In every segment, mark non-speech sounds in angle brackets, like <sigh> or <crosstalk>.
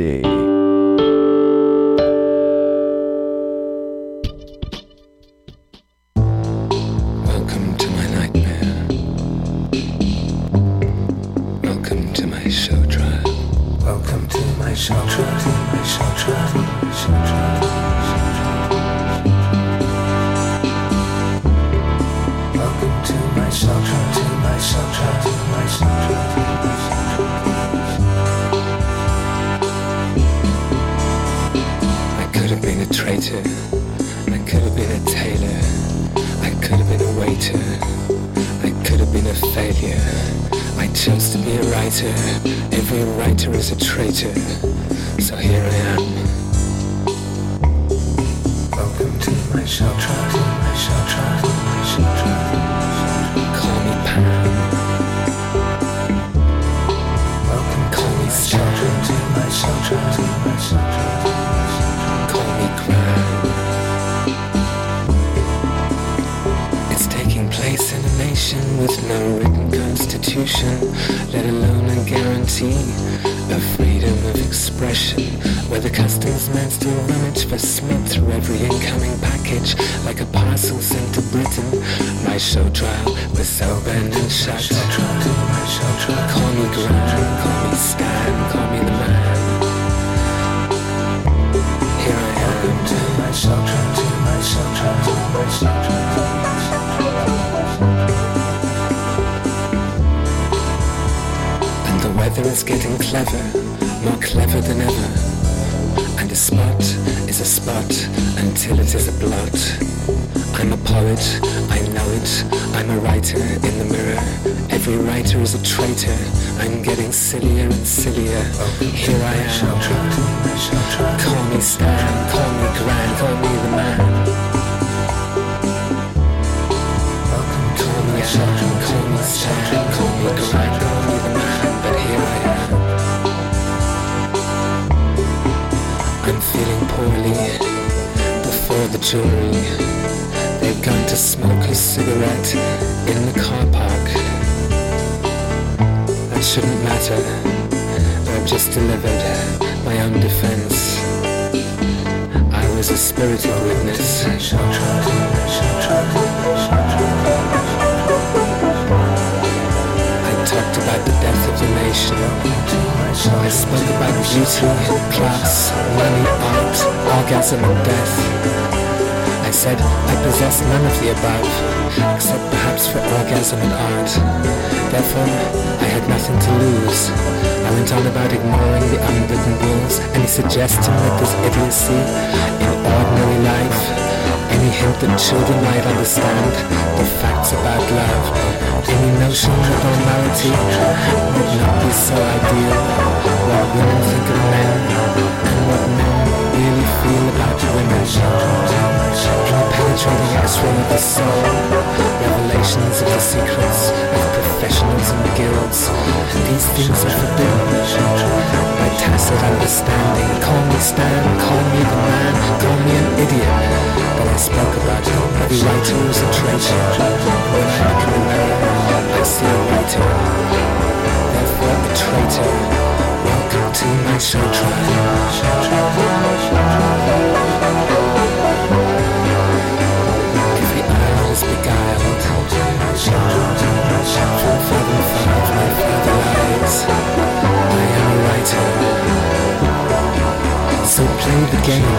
day. Death. I said I possess none of the above, except perhaps for orgasm and art. Therefore, I had nothing to lose. I went on about ignoring the unwritten rules, any suggestion that there's idiocy in ordinary life, any hint that children might understand the facts about love, any notion that normality would not be so ideal, what women think of men, and what men feel about women. Any penetrating x-ray of the soul, revelations of the secrets of professionals and guilds. These things are forbidden by tacit understanding. Call me Stan, call me the man, call me an idiot. But I spoke about every writer was a traitor. When I look in I see a writer. Therefore, a traitor. Welcome to my show trial. I am a writer. So play the game.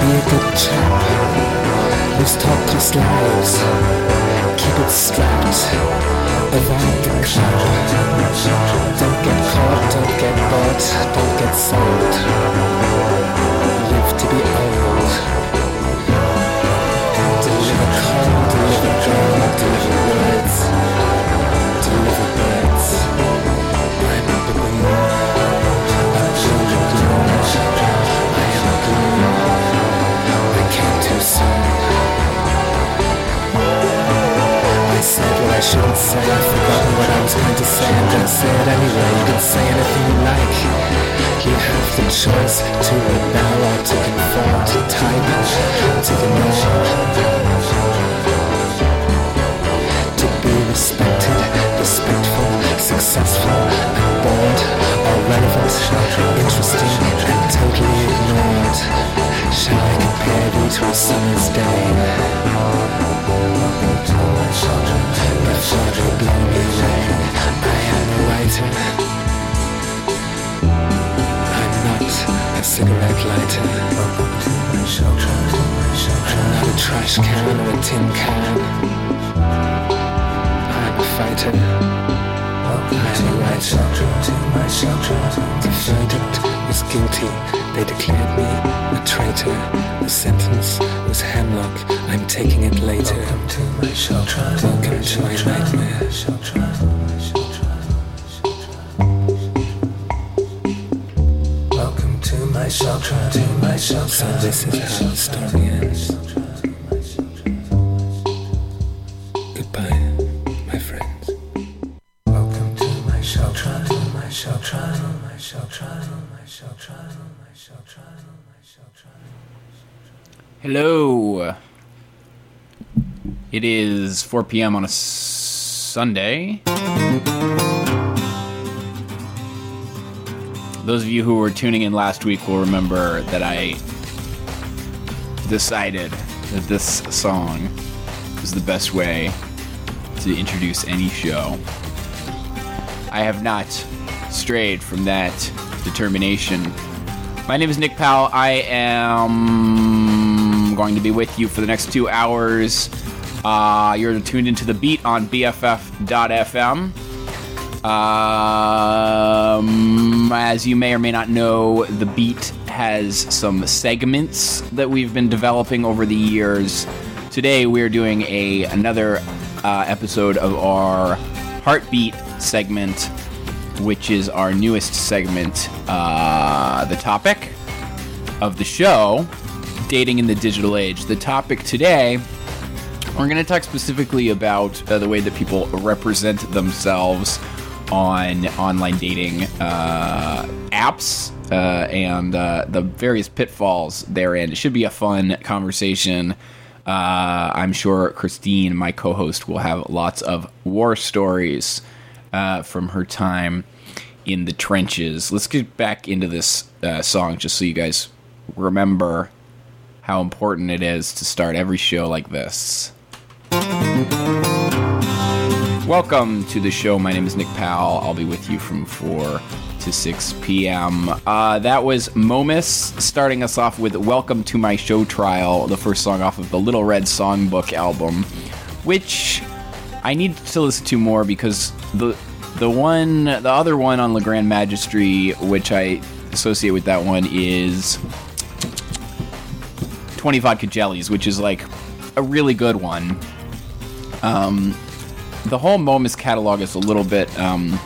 Be a good chap. Loose talk costs lives. Keep it strapped. Avoid the crowd. Don't get caught, don't get bought, don't get sold. Live to be old. shouldn't say I've forgotten what I was going to say. I'm gonna say it anyway. You can say anything you like. You have the choice to rebel or to conform To type, to ignore To be respected, respectful, successful Bored or relevant, interesting and totally ignored. Shall I compare thee to a summer's day? The children blow me away. I am a writer. I'm not a cigarette lighter. I'm not a trash can or a tin can. I'm a The verdicts is guilty. They declared me a traitor. The sentence was hemlock. I'm taking it later. Welcome to my nightmare. Welcome to my shelter, to my shelter. So this is how the story Hello. It is 4 p.m. on a Sunday. Those of you who were tuning in last week will remember that I decided that this song is the best way to introduce any show. I have not strayed from that determination. My name is Nick Powell. I am going to be with you for the next two hours. Uh, you're tuned into the beat on BFF.fm. Um, as you may or may not know, the beat has some segments that we've been developing over the years. Today, we're doing a another uh, episode of our heartbeat segment, which is our newest segment. Uh, the topic of the show: dating in the digital age. The topic today. We're going to talk specifically about uh, the way that people represent themselves on online dating uh, apps uh, and uh, the various pitfalls therein. It should be a fun conversation. Uh, I'm sure Christine, my co host, will have lots of war stories uh, from her time in the trenches. Let's get back into this uh, song just so you guys remember how important it is to start every show like this. Welcome to the show. My name is Nick Powell. I'll be with you from 4 to 6 p.m. Uh, that was Momus starting us off with Welcome to My Show Trial, the first song off of the Little Red Songbook album, which I need to listen to more because the the one the other one on La Grand Magistery, which I associate with that one, is 20 Vodka Jellies, which is like a really good one. Um, the whole Momus catalog is a little bit um,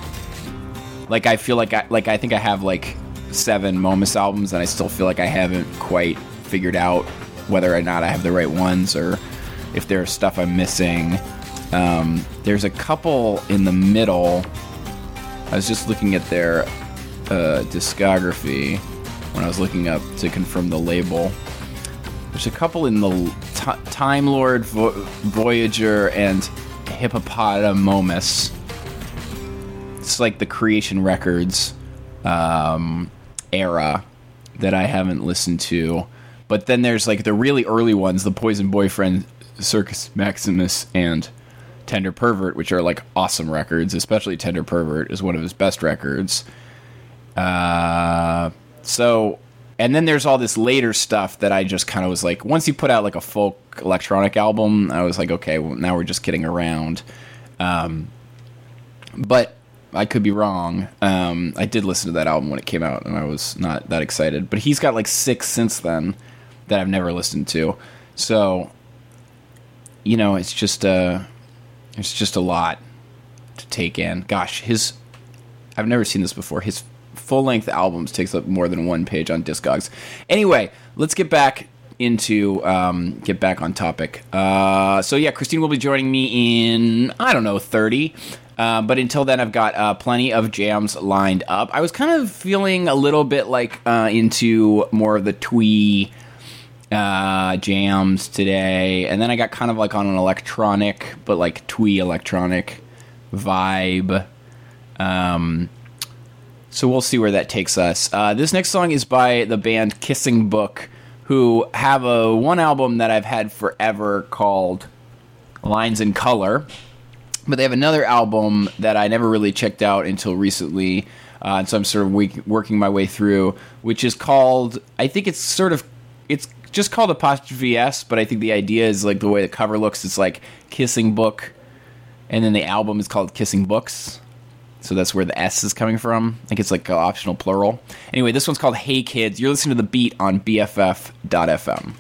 like I feel like I like I think I have like seven Momus albums, and I still feel like I haven't quite figured out whether or not I have the right ones or if there's stuff I'm missing. Um, there's a couple in the middle. I was just looking at their uh, discography when I was looking up to confirm the label. There's a couple in the t- Time Lord, Vo- Voyager, and Hippopotamomus. It's like the Creation Records um, era that I haven't listened to. But then there's like the really early ones, the Poison Boyfriend, Circus Maximus, and Tender Pervert, which are like awesome records. Especially Tender Pervert is one of his best records. Uh, so, and then there's all this later stuff that I just kind of was like, once he put out like a folk electronic album, I was like, okay, well, now we're just kidding around. Um, but I could be wrong. Um, I did listen to that album when it came out, and I was not that excited. But he's got like six since then that I've never listened to. So, you know, it's just uh, it's just a lot to take in. Gosh, his I've never seen this before. His full length albums takes up more than one page on Discogs. Anyway, let's get back into um, get back on topic. Uh, so yeah, Christine will be joining me in I don't know thirty. Uh, but until then, I've got uh, plenty of jams lined up. I was kind of feeling a little bit like uh, into more of the twee uh, jams today, and then I got kind of like on an electronic, but like twee electronic vibe. Um, so we'll see where that takes us. Uh, this next song is by the band Kissing Book, who have a one album that I've had forever called Lines in Color, but they have another album that I never really checked out until recently, uh, and so I'm sort of working my way through, which is called I think it's sort of it's just called apostrophe s, but I think the idea is like the way the cover looks. It's like Kissing Book, and then the album is called Kissing Books. So that's where the S is coming from. I think it's like optional plural. Anyway, this one's called Hey Kids. You're listening to the beat on BFF.fm.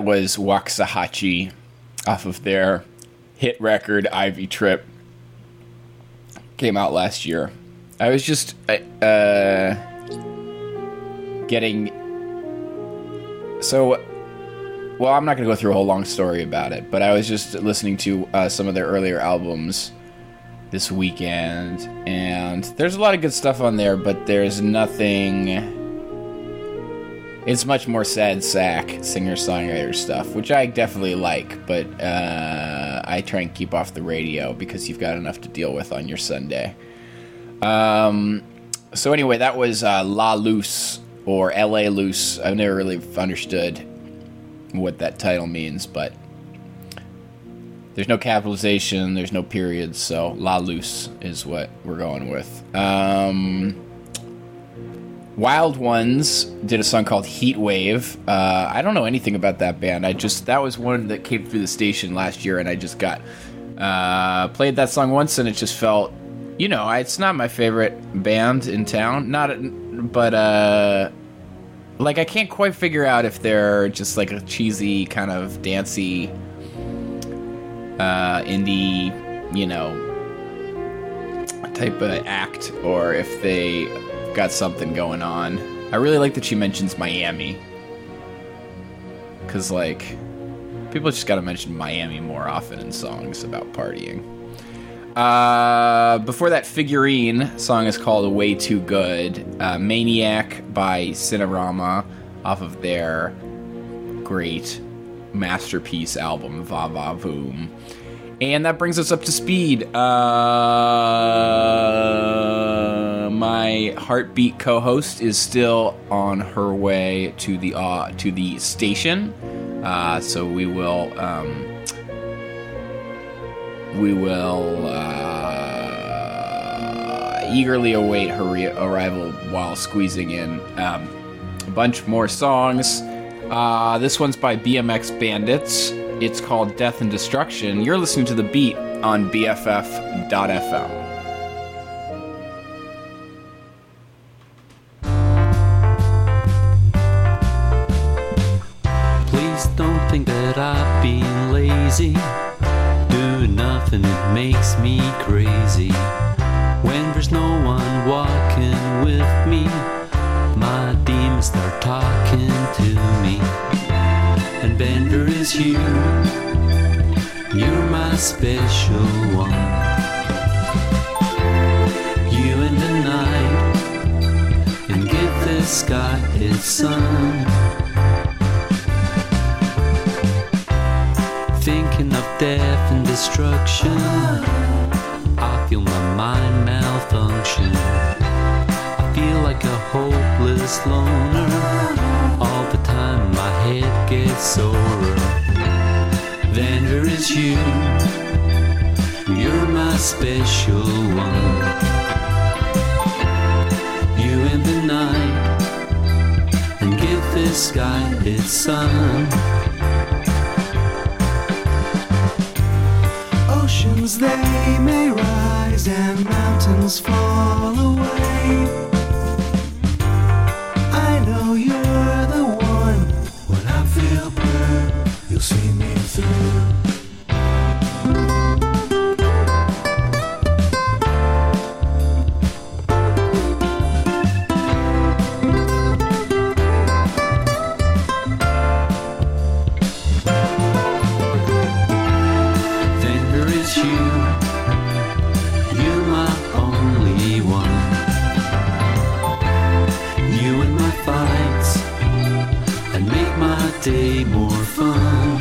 that was Waxahatchee off of their hit record Ivy Tripp. Came out last year. I was just uh, getting so well. I'm not going to go through a whole long story about it, but I was just listening to uh, some of their earlier albums this weekend, and there's a lot of good stuff on there, but there's nothing. It's much more sad sack singer songwriter stuff, which I definitely like, but uh, I try and keep off the radio because you've got enough to deal with on your Sunday. Um, so anyway, that was uh, La Loose or L.A. Loose. I've never really understood what that title means, but there's no capitalization, there's no periods, so La Loose is what we're going with. Um, Wild Ones did a song called Heat Wave. Uh, I don't know anything about that band. I just that was one that came through the station last year, and I just got uh, played that song once, and it just felt, you know, it's not my favorite band in town. Not, but uh, like I can't quite figure out if they're just like a cheesy kind of dancey uh, indie, you know, type of act, or if they got something going on. I really like that she mentions Miami. Because, like, people just gotta mention Miami more often in songs about partying. Uh, before that, Figurine song is called Way Too Good. Uh, Maniac by Cinerama off of their great masterpiece album, Va Va Voom. And that brings us up to speed. Uh, my heartbeat co-host is still on her way to the uh, to the station, uh, so we will um, we will uh, eagerly await her re- arrival while squeezing in um, a bunch more songs. Uh, this one's by BMX Bandits. It's called Death and Destruction. You're listening to The Beat on BFF.fm. Please don't think that I've been lazy. Doing nothing, it makes me crazy. When there's no one walking with me, my demons start talking to me. And Bender is you, you're my special one. You and the night, and give the sky its sun. Thinking of death and destruction. I feel my mind malfunction. I feel like a hopeless loner. All the head gets sorer. Then there is you. You're my special one. You in the night. And give the sky its sun. Oceans they may rise and mountains fall away. day more fun.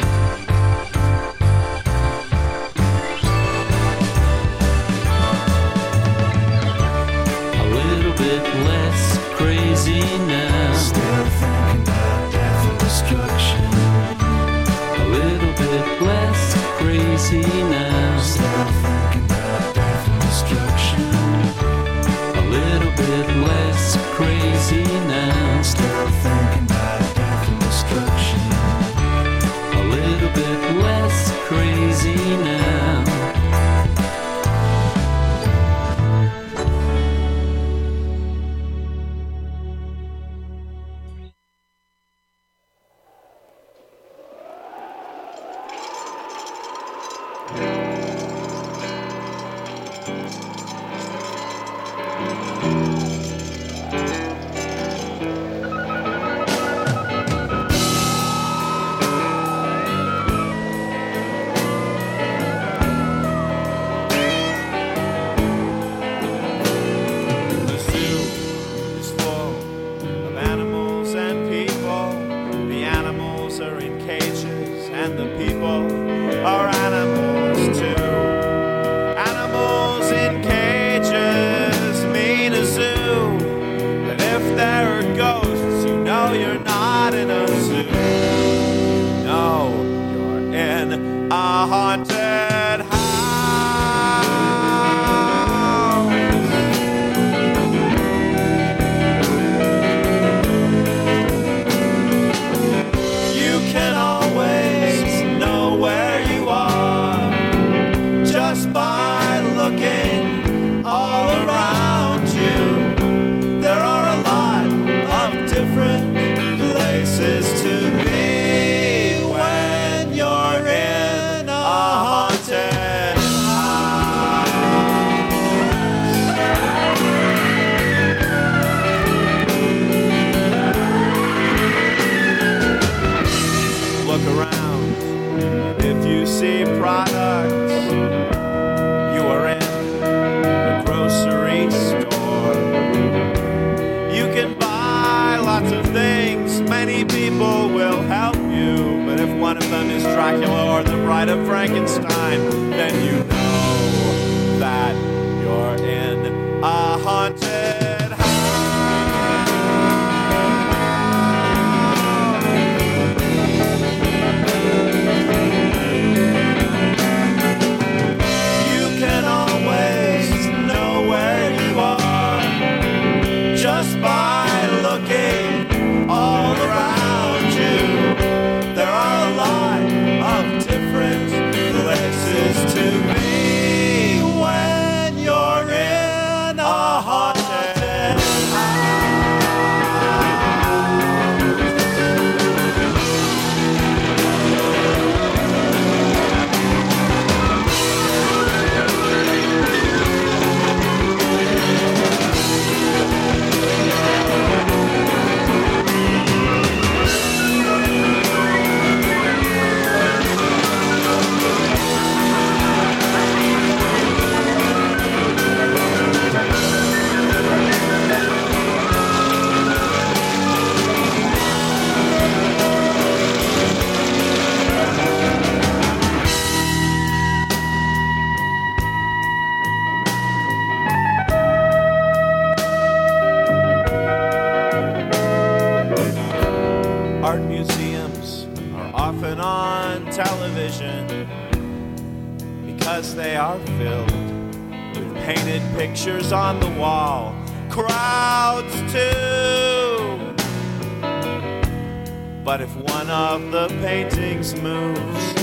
Moves,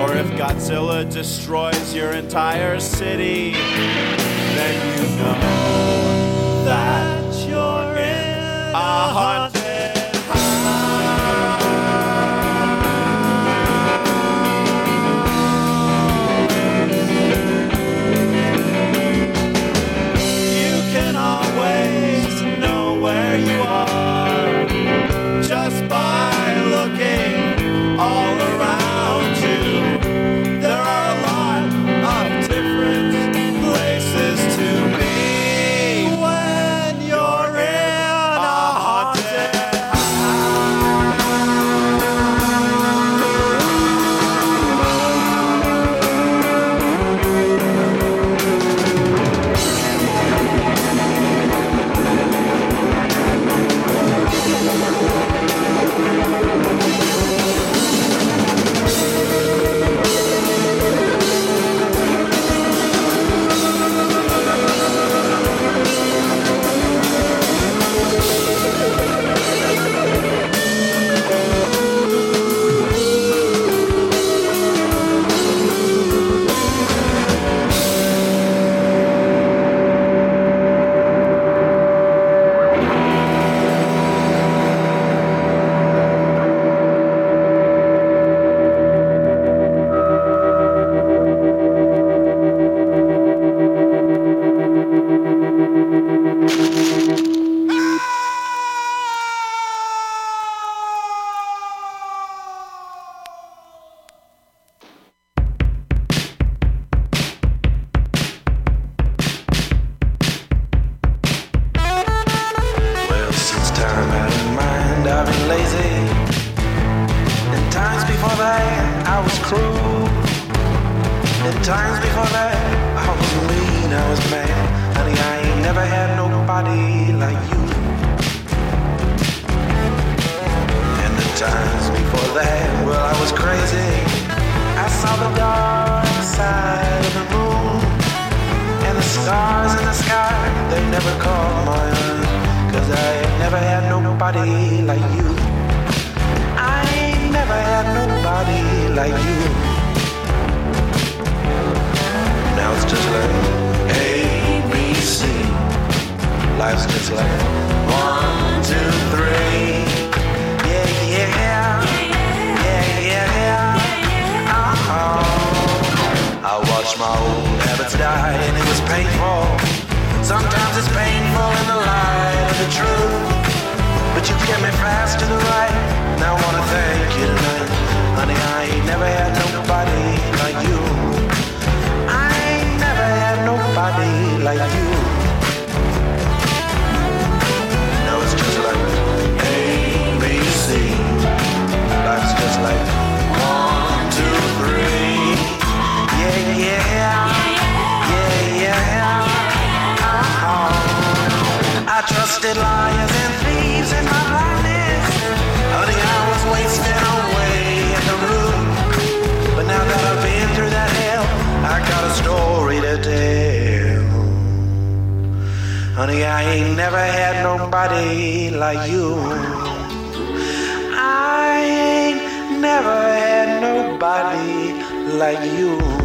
or if Godzilla destroys your entire city, then you know that you're in a hundred. Trusted liars and thieves in my blindness. All oh, the hours wasted away in the room. But now that I've been through that hell, I got a story to tell. Honey, I ain't never had nobody like you. I ain't never had nobody like you.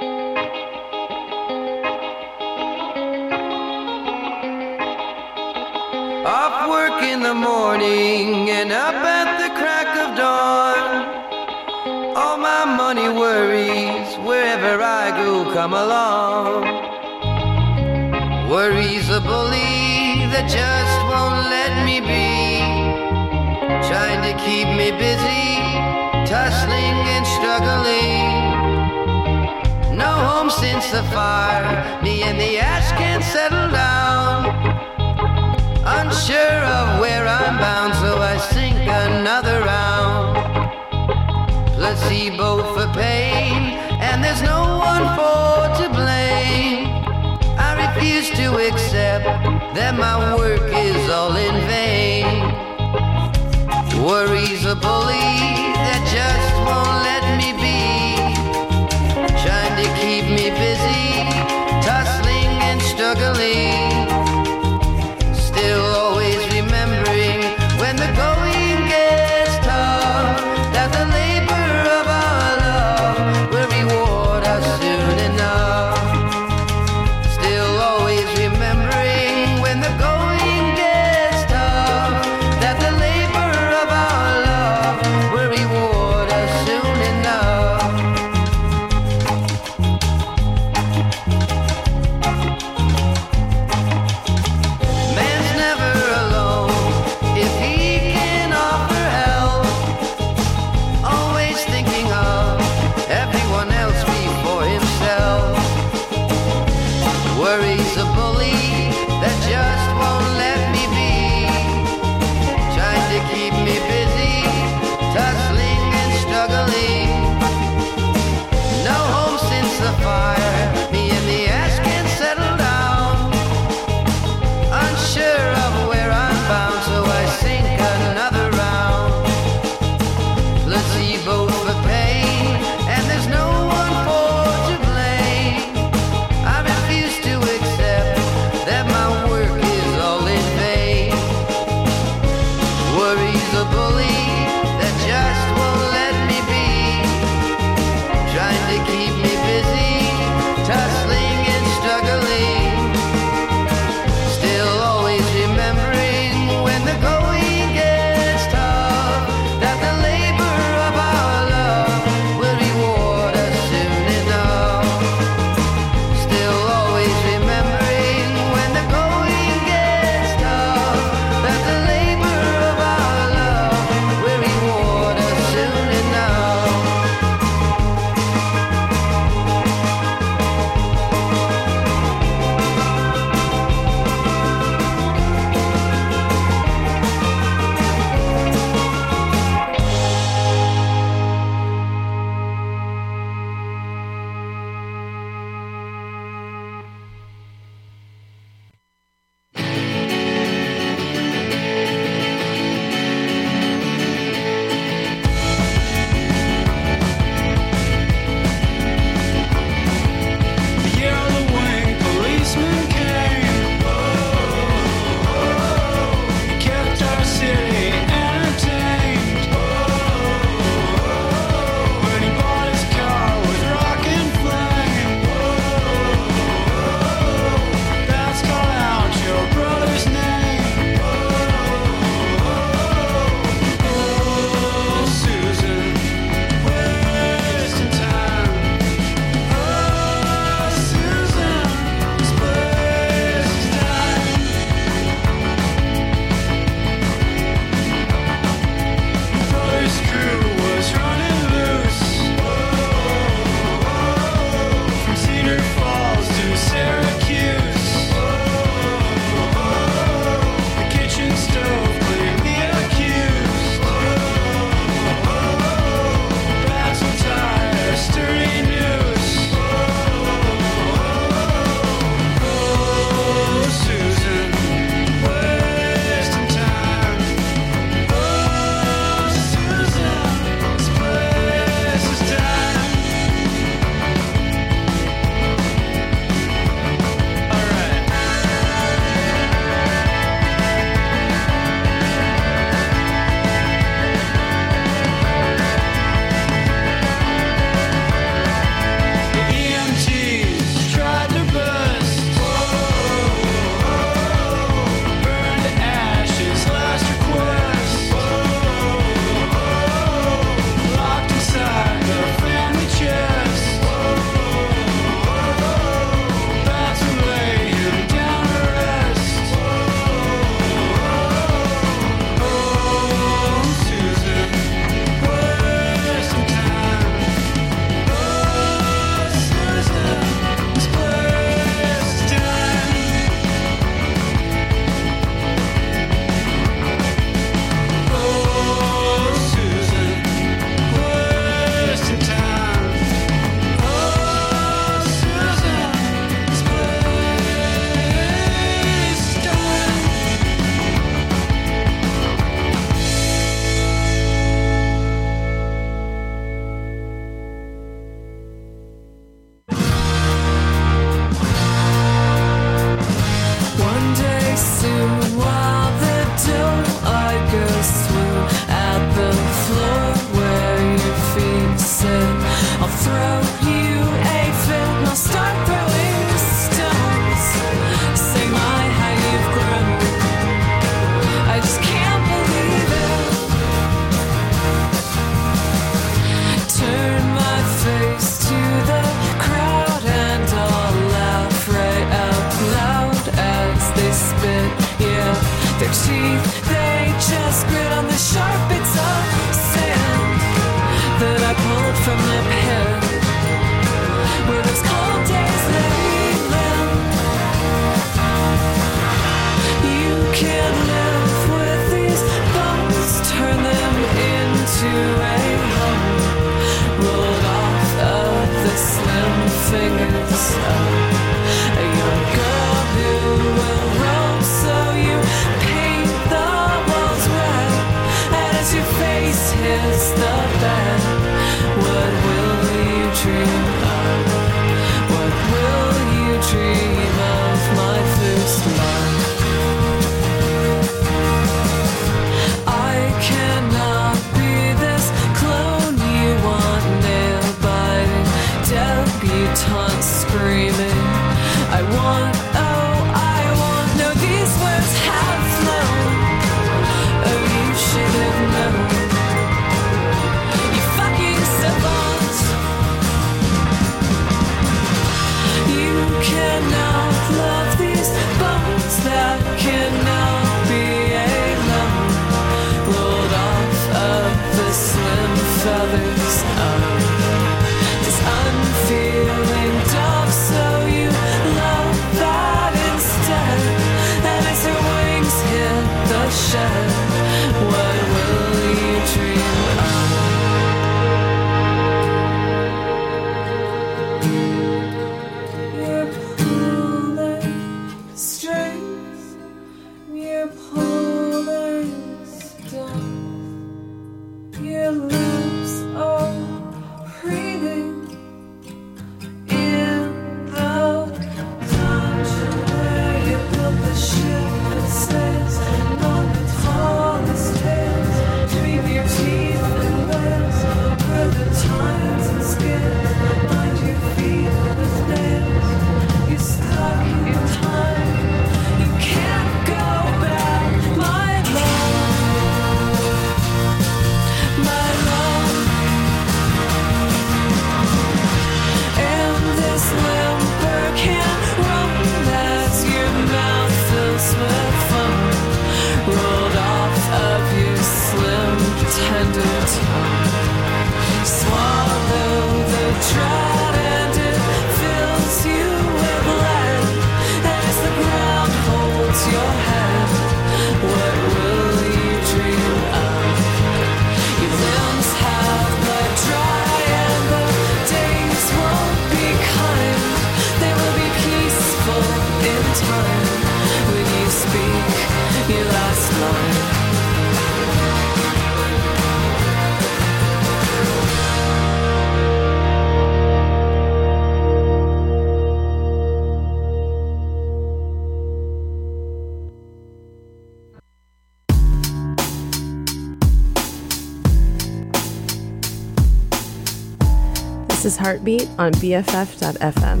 Heartbeat on BFF.fm.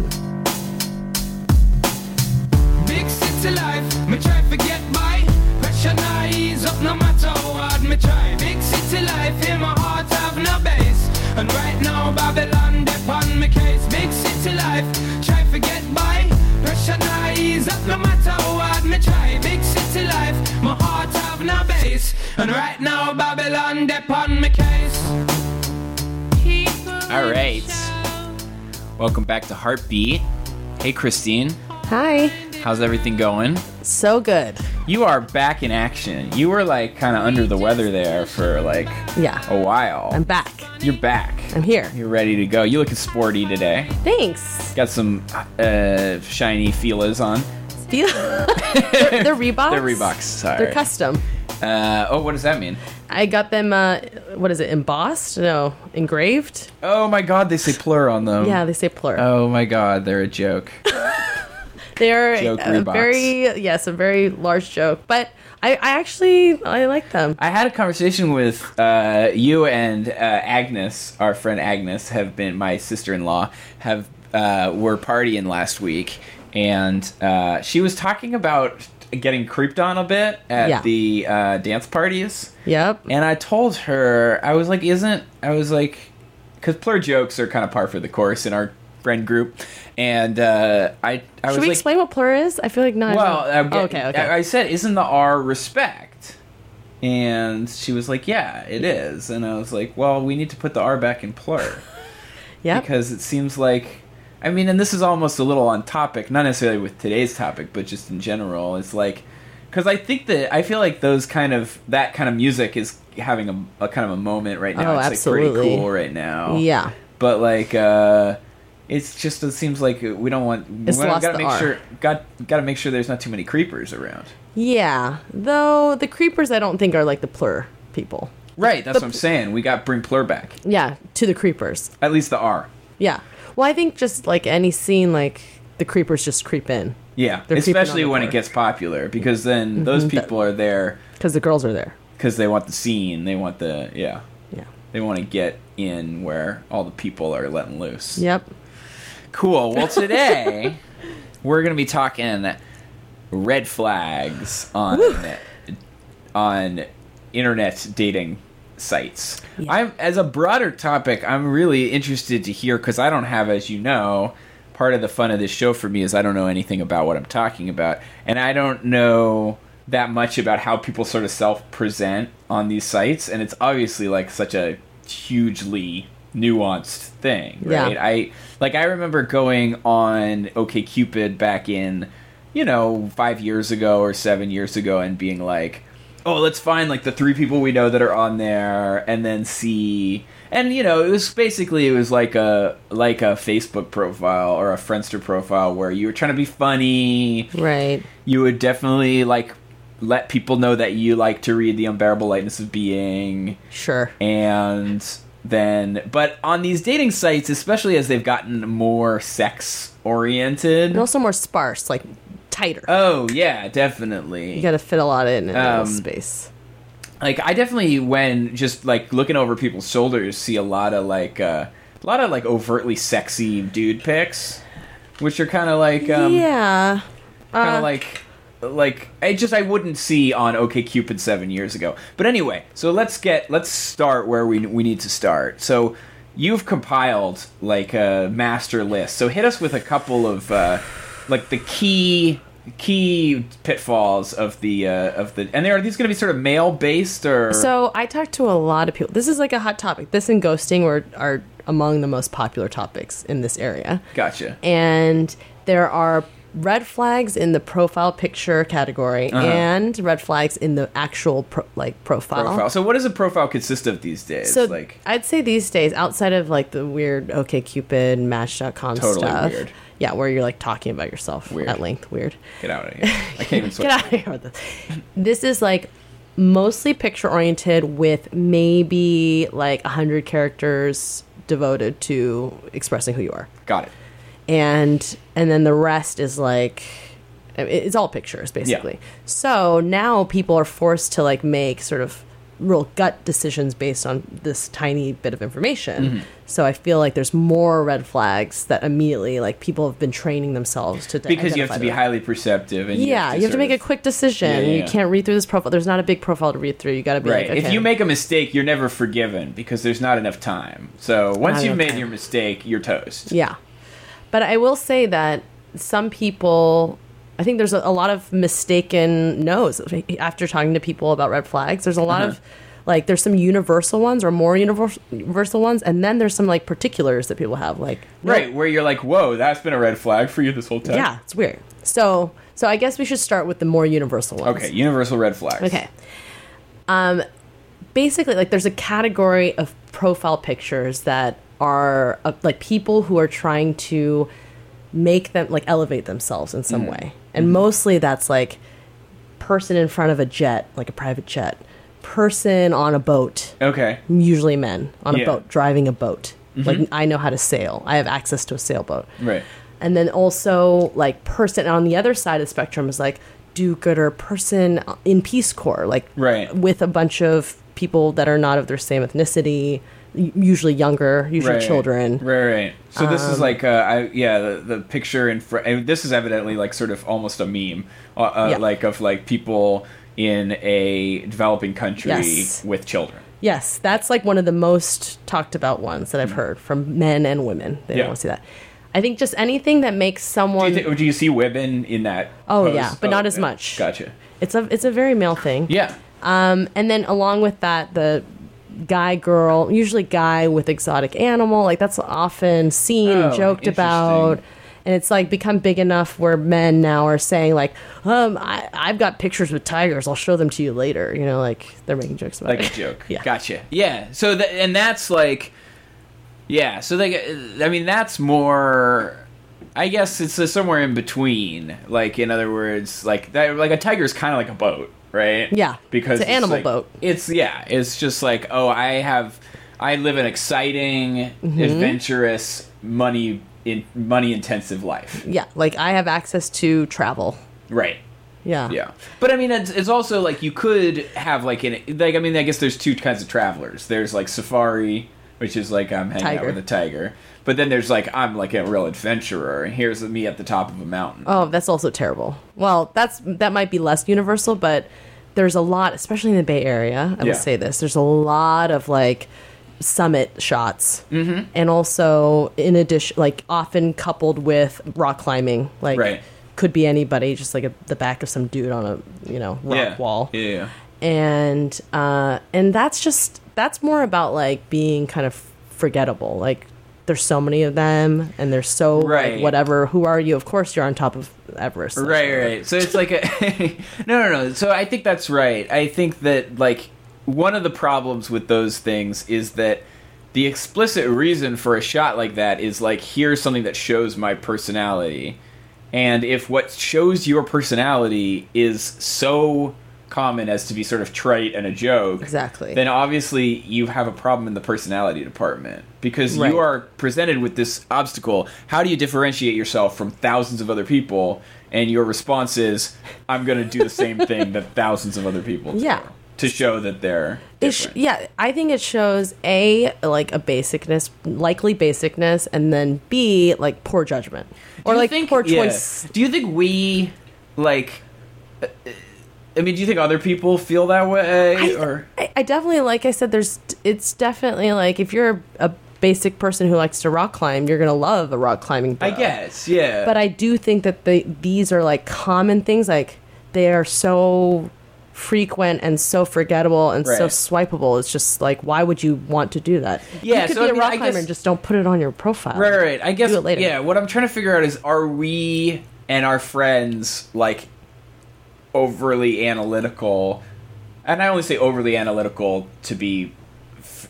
Big city life, me try forget by. Pressure now ease up no matter how hard me try. Big city life, in my heart have no base. And right now Babylon dip me case. Big city life, try forget by. Pressure now ease up no matter how hard me try. Big city life, my heart have no base. And right now Babylon dip me case. All right. Welcome back to Heartbeat. Hey, Christine. Hi. How's everything going? So good. You are back in action. You were like kind of under the weather there for like Yeah. a while. I'm back. You're back. I'm here. You're ready to go. You looking sporty today. Thanks. Got some uh, shiny feelers on. Feel- they're, they're Reeboks. They're Reeboks. Sorry. They're custom. Uh, oh, what does that mean? I got them. Uh, what is it? Embossed? No, engraved. Oh my God, they say plur on them. Yeah, they say plur. Oh my God, they're a joke. <laughs> <laughs> They're Joke a very yes, a very large joke. But I, I actually I like them. I had a conversation with uh, you and uh, Agnes, our friend Agnes, have been my sister-in-law, have uh, were partying last week, and uh, she was talking about getting creeped on a bit at Yeah. the uh, dance parties. Yep. And I told her, I was like, isn't, I was like, because plur jokes are kind of par for the course in our friend group. And uh, I, I was Should we like, explain what plur is? I feel like not. well, oh, okay, okay. I, I said, isn't the R respect? And she was like, yeah, it is. And I was like, well, we need to put the R back in plur. yeah. Because it seems like, I mean, and this is almost a little on topic, not necessarily with today's topic, but just in general. It's like, because I think that, I feel like those kind of, that kind of music is having a, a kind of a moment right now. Oh, it's like absolutely. pretty cool right now. Yeah. But like, uh, it's just it seems like we don't want. It's we lost gotta the make R. sure. Got got to make sure there's not too many creepers around. Yeah, though the creepers I don't think are like the plur people. Right, that's The- what I'm saying. We got bring plur back. Yeah, to the creepers. At least the R. Yeah. Well, I think just like any scene, like the creepers just creep in Yeah, They're especially when it gets popular because then those Mhm, that- people are there because the girls are there. because they want the scene. They want the yeah. Yeah. They want to get in where all the people are letting loose. Yep. Cool. Well, <laughs> today we're going to be talking red flags on on internet dating sites. I'm as a broader topic, I'm really interested to hear cuz I don't have as you know, part of the fun of this show for me is I don't know anything about what I'm talking about and I don't know that much about how people sort of self-present on these sites and it's obviously like such a hugely nuanced thing, Yeah. right? I like I remember going on OkCupid back in, you know, five years ago or seven years ago, and being like, "Oh, let's find like the three people we know that are on there, and then see." And you know, it was basically it was like a like a Facebook profile or a Friendster profile where you were trying to be funny. Right. You would definitely like let people know that you like to read the unbearable lightness of being Sure. and then but on these dating sites especially as they've gotten more sex oriented And also more sparse, like tighter. oh yeah definitely you got to fit a lot in in Um, little space. like i definitely when just like looking over people's shoulders see a lot of like uh, a lot of like overtly sexy dude pics which are kind of like um yeah. kind Uh, of like like I just I wouldn't see on OK Cupid seven years ago. But anyway, so let's get let's start where we we need to start. So you've compiled like a master list. So hit us with a couple of uh, like the key key pitfalls of the uh, of the and are these going to be sort of male based or So I talked to a lot of people. This is like a hot topic. This and ghosting were are among the most popular topics in this area. gotcha And there are red flags in the profile picture category Uh-huh. and red flags in the actual pro- like profile. profile. So what does a profile consist of these days? So like I'd say these days, outside of like the weird OkCupid, Match.com Totally stuff, weird. Yeah, where you're like talking about yourself Weird. at length, weird. get out of here. I can't even <laughs> Get out of here with this. This is like mostly picture oriented with maybe like 100 characters devoted to expressing who you are. Got it. And and then the rest is like it's all pictures basically. Yeah. So now people are forced to like make sort of real gut decisions based on this tiny bit of information. Mm-hmm. So I feel like there's more red flags that immediately like people have been training themselves to because you have to be them. highly perceptive and yeah, you have to sort make a quick decision. Yeah, yeah, You can't read through this profile. There's not a big profile to read through. You got to be Right. like, okay. If you make a mistake, you're never forgiven because there's not enough time. So once Not you've made time. your mistake, you're toast. Yeah. But I will say that some people, I think there's a, a lot of mistaken no's after talking to people about red flags. There's a lot Uh-huh. of, like, there's some universal ones or more universal, ones, and then there's some, like, particulars that people have. Like, no- Right, where you're like, whoa, that's been a red flag for you this whole time. Yeah, it's weird. So, so I guess we should start with the more universal ones. Okay, universal red flags. Okay. Um, basically, like there's a category of profile pictures that are uh, like people who are trying to make them like elevate themselves in Mm. some way, and Mm-hmm. mostly that's like person in front of a jet, like a private jet, person on a boat, Okay. usually men on a Yeah. Mm-hmm. boat driving a boat. Like I know how to sail. I have access to a sailboat. Right. And then also like person on the other side of the spectrum is like do-gooder person in Peace Corps, like Right. with a bunch of people that are not of their same ethnicity, usually younger, usually right. children. Right, right. So this Um, is like, uh, I yeah, the, the picture in front. And this is evidently like sort of almost a meme, uh, uh, Yeah. like of like people in a developing country Yes. with children. Yes, that's like one of the most talked about ones that I've heard from men and women. They. Yeah. don't want to see that. I think just anything that makes Do someone you, thi- do you see women in that? Oh, pose? yeah, but not as much. Gotcha. it's a it's a very male thing. Yeah. Um, and then along with that, the guy girl, usually guy with exotic animal, like that's often seen and Oh, joked about. And it's like become big enough where men now are saying like, um, I, I've got pictures with tigers. I'll show them to you later. You know, like they're making jokes about it. like it. a joke. <laughs> Yeah. Gotcha. Yeah. So that and that's like, yeah. So they, I mean, that's more. I guess it's somewhere in between. Like in other words, like that. Like a tiger's kind of like a boat, right? Yeah. Because It's an animal like- boat. It's yeah. It's just like oh, I have, I live an exciting, Mm-hmm. adventurous, money in money intensive life. Yeah, like I have access to travel. Right. Yeah. Yeah, but I mean, it's, it's also like you could have like an like I mean, I guess there's two kinds of travelers. There's like safari, which is like I'm hanging out with a tiger, but then there's like I'm like a real adventurer, and here's me at the top of a mountain. Oh, that's also terrible. Well, that's that might be less universal, but there's a lot, especially in the Bay Area. I Yeah. will say this: there's a lot of like summit shots, mm-hmm. and also in addition, like often coupled with rock climbing, like Right. could be anybody, just like a, the back of some dude on a you know rock yeah. wall, Yeah, yeah. and uh, and that's just that's more about like being kind of forgettable, like. There's so many of them, and they're so like, whatever. Who are you? Of course, you're on top of Everest. Right, right. So it's like a <laughs> no, no, no. So I think that's right. I think that like one of the problems with those things is that the explicit reason for a shot like that is like here's something that shows my personality, and if what shows your personality is so common as to be sort of trite and a joke, Exactly. then obviously you have a problem in the personality department because Right. you are presented with this obstacle. How do you differentiate yourself from thousands of other people? And your response is, "I'm going to do the same <laughs> thing that thousands of other people do Yeah. to show that they're It sh- yeah, I think it shows a like a basicness, likely basicness, and then b like poor judgment Do or like think- poor yeah. choice. Do you think we like? I mean, do you think other people feel that way, or I, I definitely like I said, there's it's definitely like if you're a basic person who likes to rock climb, you're gonna love a rock climbing. Bro. I guess, yeah. but I do think that the these are like common things. Like they are so frequent and so forgettable and so Right. swipeable. It's just like why would you want to do that? Yeah, you could so be I a mean, rock I climber guess- and just don't put it on your profile. Right, right, right. I guess. Do it later. Yeah, what I'm trying to figure out is, are we and our friends like overly analytical? And I only say overly analytical to be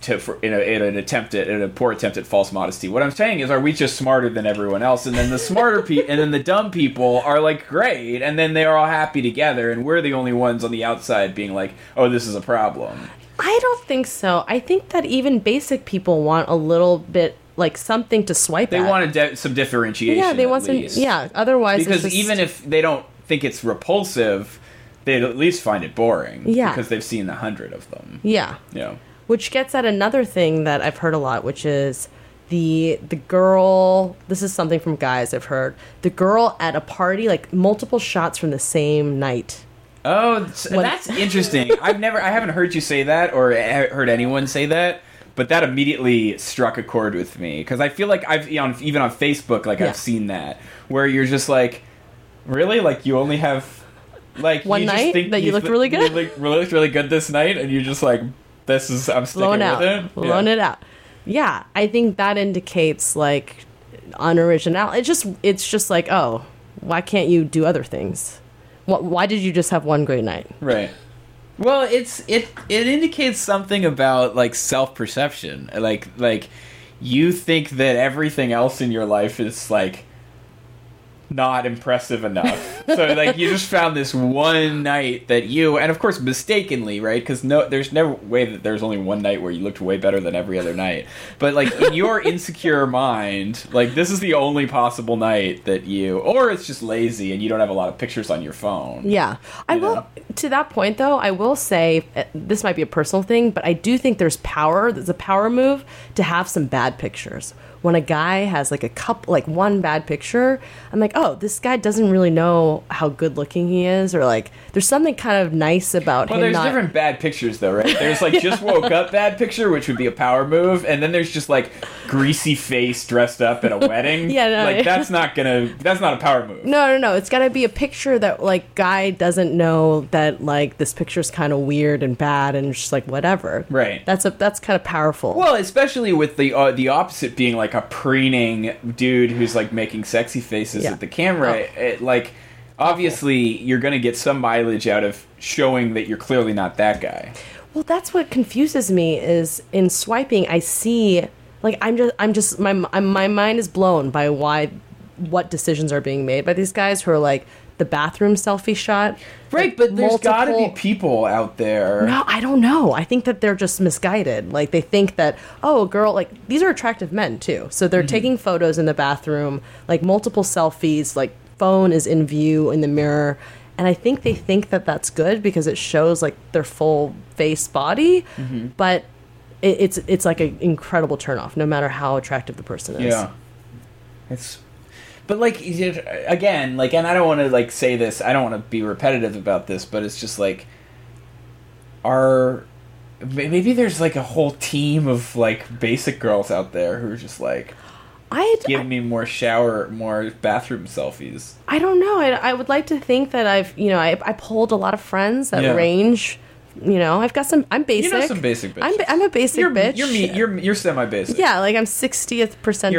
to for, in, a, in an attempt at in a poor attempt at false modesty. What I'm saying is, are we just smarter than everyone else? And then the smarter people and then the dumb people are like great, and then they are all happy together, and we're the only ones on the outside being like, oh, this is a problem. I don't think so. I think that even basic people want a little bit like something to swipe They at. want a de- some differentiation. yeah, they want some. least. Yeah, otherwise because just- even if they don't think it's repulsive they'd at least find it boring. Yeah. because they've seen a hundred of them. Yeah. Yeah. Which gets at another thing that I've heard a lot, which is the the girl. This is something from guys I've heard. The girl at a party, like multiple shots from the same night. Oh, that's, When- that's interesting. <laughs> I've never, I haven't heard you say that or heard anyone say that, but that immediately struck a chord with me because I feel like I've you know, even on Facebook, like Yeah. I've seen that where you're just like, really, like you only have like One you just night think that you looked th- really good? you look- looked really good this night, and you're just like, this is I'm sticking blown with it, blown yeah. it out. Yeah, I think that indicates like unoriginal. It's just it's just like oh, why can't you do other things? Why did you just have one great night? Right. Well, it's it it indicates something about like self perception. Like like you think that everything else in your life is like not impressive enough. so like you just found this one night that you and of course mistakenly, right? Cuz no there's never way that there's only one night where you looked way better than every other night. But like in your <laughs> insecure mind, like this is the only possible night that you or it's just lazy and you don't have a lot of pictures on your phone. Yeah, I will. know? To that point, though, I will say uh, this might be a personal thing, but I do think there's power. There's a power move to have some bad pictures. When a guy has like a couple, like one bad picture, I'm like, oh, this guy doesn't really know how good looking he is, or like, there's something kind of nice about Well, him. Well, there's not, different bad pictures though, right? There's like <laughs> just woke up bad picture, which would be a power move, and then there's just like greasy face dressed up at a <laughs> wedding. Yeah, no, like yeah. that's not gonna. That's not a power move. No, no, no. It's got to be a picture that like guy doesn't know that like this picture's kind of weird and bad and just like whatever. Right. That's a that's kind of powerful. Well, especially with the uh, the opposite being like a preening dude who's like making sexy faces Yeah. Oh. at the camera. Oh. It, like, obviously, you're gonna get some mileage out of showing that you're clearly not that guy. Well, that's what confuses me is in swiping I see like I'm just I'm just my I'm, my mind is blown by why what decisions are being made by these guys who are like the bathroom selfie shot. Right, but there's got to be people out there. No, I don't know. I think that they're just misguided. Like they think that oh, a girl like these are attractive men too. So Mm-hmm. they're taking photos in the bathroom, like multiple selfies, like phone is in view in the mirror. And I think they think that that's good because it shows like their full face body, Mm-hmm. but it, it's it's like an incredible turnoff, no matter how attractive the person is. Yeah. It's but like again, like and I don't want to like say this, I don't want to be repetitive about this, but it's just like are maybe there's like a whole team of like basic girls out there who are just like I give me more shower, more bathroom selfies. I don't know. I, I would like to think that I've you know I I polled a lot of friends that Yeah. range. You know, I've got some. I'm basic. You know some basic bitches. I'm, I'm a basic you're, bitch. You're me, you're you're semi basic. Yeah, like I'm 60th You're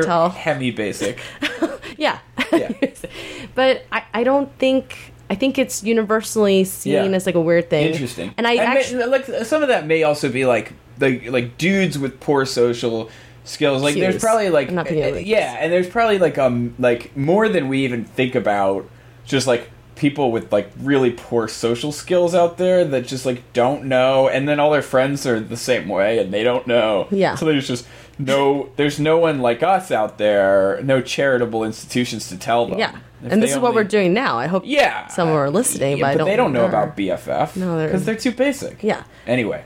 percentile. hemi basic. <laughs> yeah. Yeah. <laughs> but I, I don't think I think it's universally seen Yeah. as like a weird thing. Interesting. And I may- actually like some of that may also be like the like dudes with poor social skills. Like there's probably like uh, like- yeah, and there's probably like um like more than we even think about. Just like people with like really poor social skills out there that just like don't know, and then all their friends are the same way, and they don't know. Yeah. So there's just no there's no one like us out there, no charitable institutions to tell them. yeah. If And this is what we're doing now. I hope Yeah. some are listening, Yeah, but, I don't they don't know about BFF. No, they're- because they're too basic. Yeah. Anyway,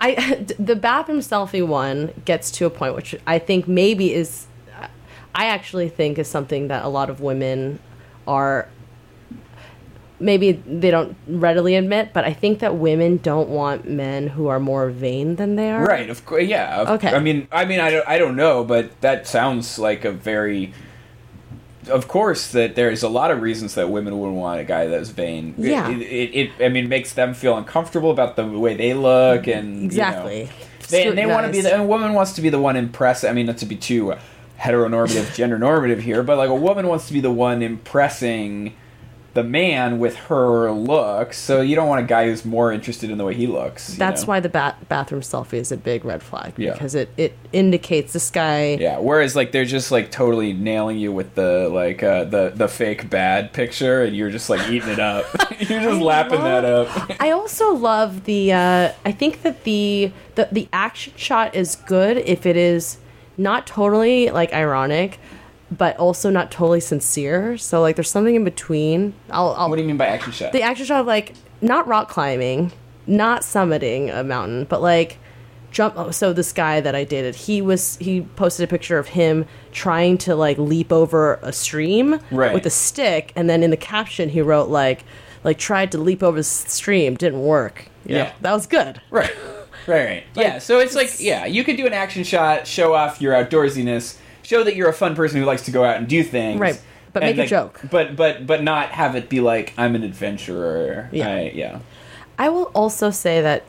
I the bathroom selfie one gets to a point which I think maybe is I actually think is something that a lot of women are maybe they don't readily admit, but I think that women don't want men who are more vain than they are. right? Of course, yeah. of- Okay. I mean, I mean, I don't, I don't know, but that sounds like a very. Of course, that there's a lot of reasons that women wouldn't want a guy that's vain. Yeah. It, it, it, I mean, makes them feel uncomfortable about the way they look, mm-hmm. and you know, Exactly. they and they want to be. The, Scrutinized. a woman wants to be the one impress. I mean, not to be too heteronormative, <laughs> gender normative here, but like a woman wants to be the one impressing the man with her looks. So you don't want a guy who's more interested in the way he looks. That's know? why the ba- bathroom selfie is a big red flag Yeah. because it, it indicates this guy. Yeah. Whereas like they're just like totally nailing you with the like uh, the the fake bad picture, and you're just like eating it up. <laughs> you're just lapping that up. <laughs> I also love the. Uh, I think that the, the the action shot is good if it is not totally like ironic, but also not totally sincere. So like, there's something in between. I'll. I'll what do you mean by action shot? the action shot of like not rock climbing, not summiting a mountain, but like jump. oh, So this guy that I dated, he was he posted a picture of him trying to like leap over a stream Right. with a stick, and then in the caption he wrote like like tried to leap over the stream, didn't work. You know, Yeah. that was good. Right. Right, right. <laughs> yeah, so it's like, yeah, you could do an action shot, show off your outdoorsiness, show that you're a fun person who likes to go out and do things. Right, but and, make a joke. But but but not have it be like I'm an adventurer. Yeah. I- yeah. I will also say that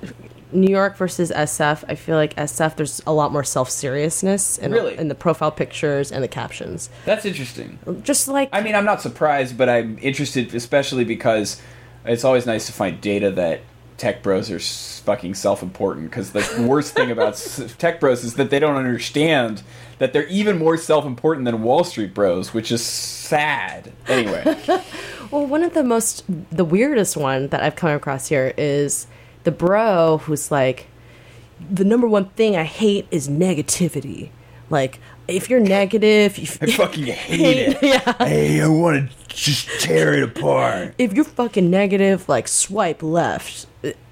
New York versus SF, I feel like SF there's a lot more self seriousness in, Really? in the profile pictures and the captions. That's interesting. Just like I mean, I'm not surprised, but I'm interested, especially because it's always nice to find data that tech bros are fucking self-important. Because the worst thing about <laughs> tech bros is that they don't understand that they're even more self-important than Wall Street bros, which is sad. Anyway, <laughs> Well, one of the most, the weirdest one that I've come across here is the bro who's like, the number one thing I hate is negativity. Like, if you're negative, you I <laughs> fucking hate it. yeah. Hey, I want to just tear it apart. If you're fucking negative, like swipe left.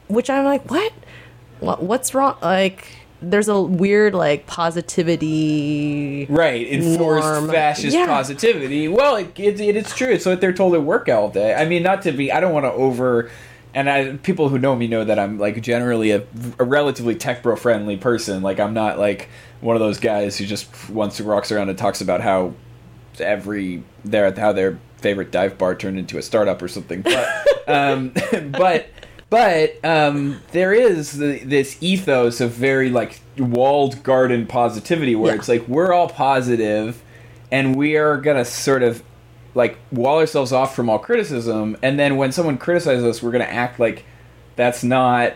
Which I'm like, what? what what's wrong? Like, there's a weird like positivity. Right, enforced norm. fascist Yeah. positivity. Well, it, it, it, it's true. It's what they're told at work all day. I mean, not to be. I don't want to over. And I, people who know me know that I'm like generally a, a relatively tech bro friendly person. Like I'm not like one of those guys who just once walks around and talks about how every their how their favorite dive bar turned into a startup or something. But <laughs> um, <laughs> but but um, there is the, this ethos of very like walled garden positivity where Yeah. it's like we're all positive and we are gonna sort of like wall ourselves off from all criticism and then when someone criticizes us we're gonna act like that's not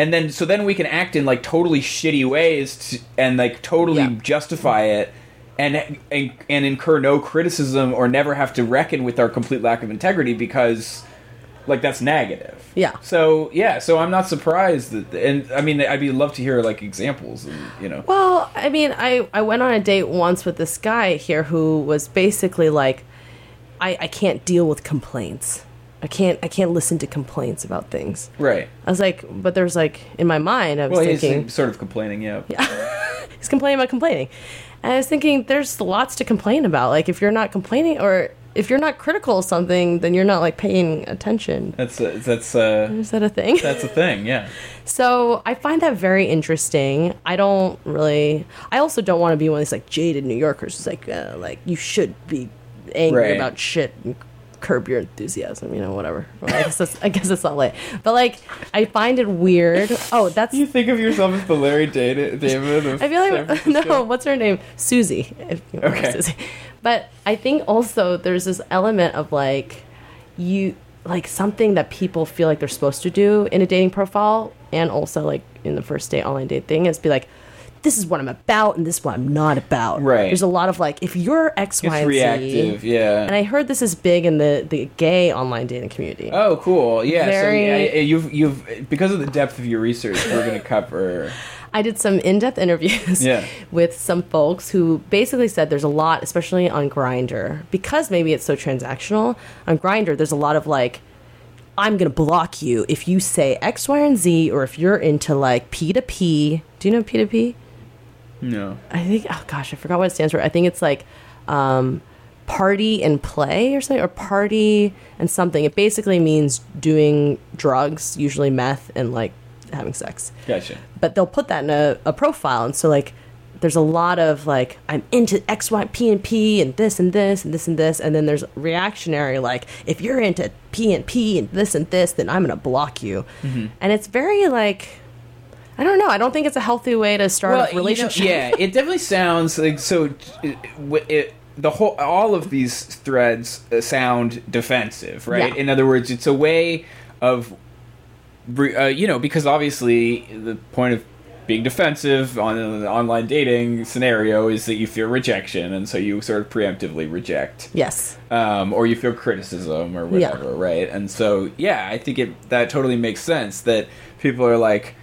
and then so then we can act in like totally shitty ways to, and like totally Yeah. justify it and, and and incur no criticism or never have to reckon with our complete lack of integrity because like that's negative Yeah. so yeah so i'm not surprised that and i mean i'd be love to hear like examples and you know Well, I mean, I, I went on a date once with this guy here who was basically like, I, I can't deal with complaints. I can't I can't listen to complaints about things. right I was like, but there's like in my mind I was well he's thinking sort of complaining yeah, Yeah. <laughs> he's complaining about complaining, and I was thinking there's lots to complain about. Like if you're not complaining or if you're not critical of something, then you're not like paying attention. that's uh, that's uh Is that a thing? <laughs> that's a thing yeah So I find that very interesting. I don't really. I also don't want to be one of these like jaded New Yorkers. who's like, uh, like you should be angry Right. about shit and curb your enthusiasm. You know, whatever. Well, I guess that's, I guess that's not late. But like, I find it weird. Oh, that's. you think of yourself as the larry david david of I feel like <laughs> no. What's her name? Susie. Okay. Susie. But I think also there's this element of like you like something that people feel like they're supposed to do in a dating profile, and also like in the first date online date thing is be like. This is what I'm about, and this is what I'm not about. Right. There's a lot of like, if you're X, Y, and reactive Z, yeah and I heard this is big in the the gay online dating community. Oh, cool! Yeah, Very- so yeah, you've you've because of the depth of your research, we're going to cover. <laughs> I did some in-depth interviews Yeah. <laughs> with some folks who basically said there's a lot, especially on Grindr, because maybe it's so transactional. On Grindr, there's a lot of like, I'm gonna block you if you say X, Y, and Z, or if you're into like P2P. Do you know P to P? No, I think. Oh gosh, I forgot what it stands for. I think it's like um, party and play or something, or party and something. It basically means doing drugs, usually meth, and like having sex gotcha. but they'll put that in a, a profile and so like there's a lot of like i'm into x y p and p and this and this and this and this and then there's reactionary like if you're into p and p and this and this then i'm gonna block you Mm-hmm. and it's very like i don't know i don't think it's a healthy way to start a you know, relationship yeah, it <laughs> definitely sounds like so. It, it, the whole, all of these threads uh, sound defensive, right? Yeah. In other words, it's a way of, re- uh, you know, because obviously the point of being defensive on an online dating scenario is that you fear rejection, and so you sort of preemptively reject. yes um, or you feel criticism or Yeah. whatever, right? And so, yeah, I think it that totally makes sense that people are like,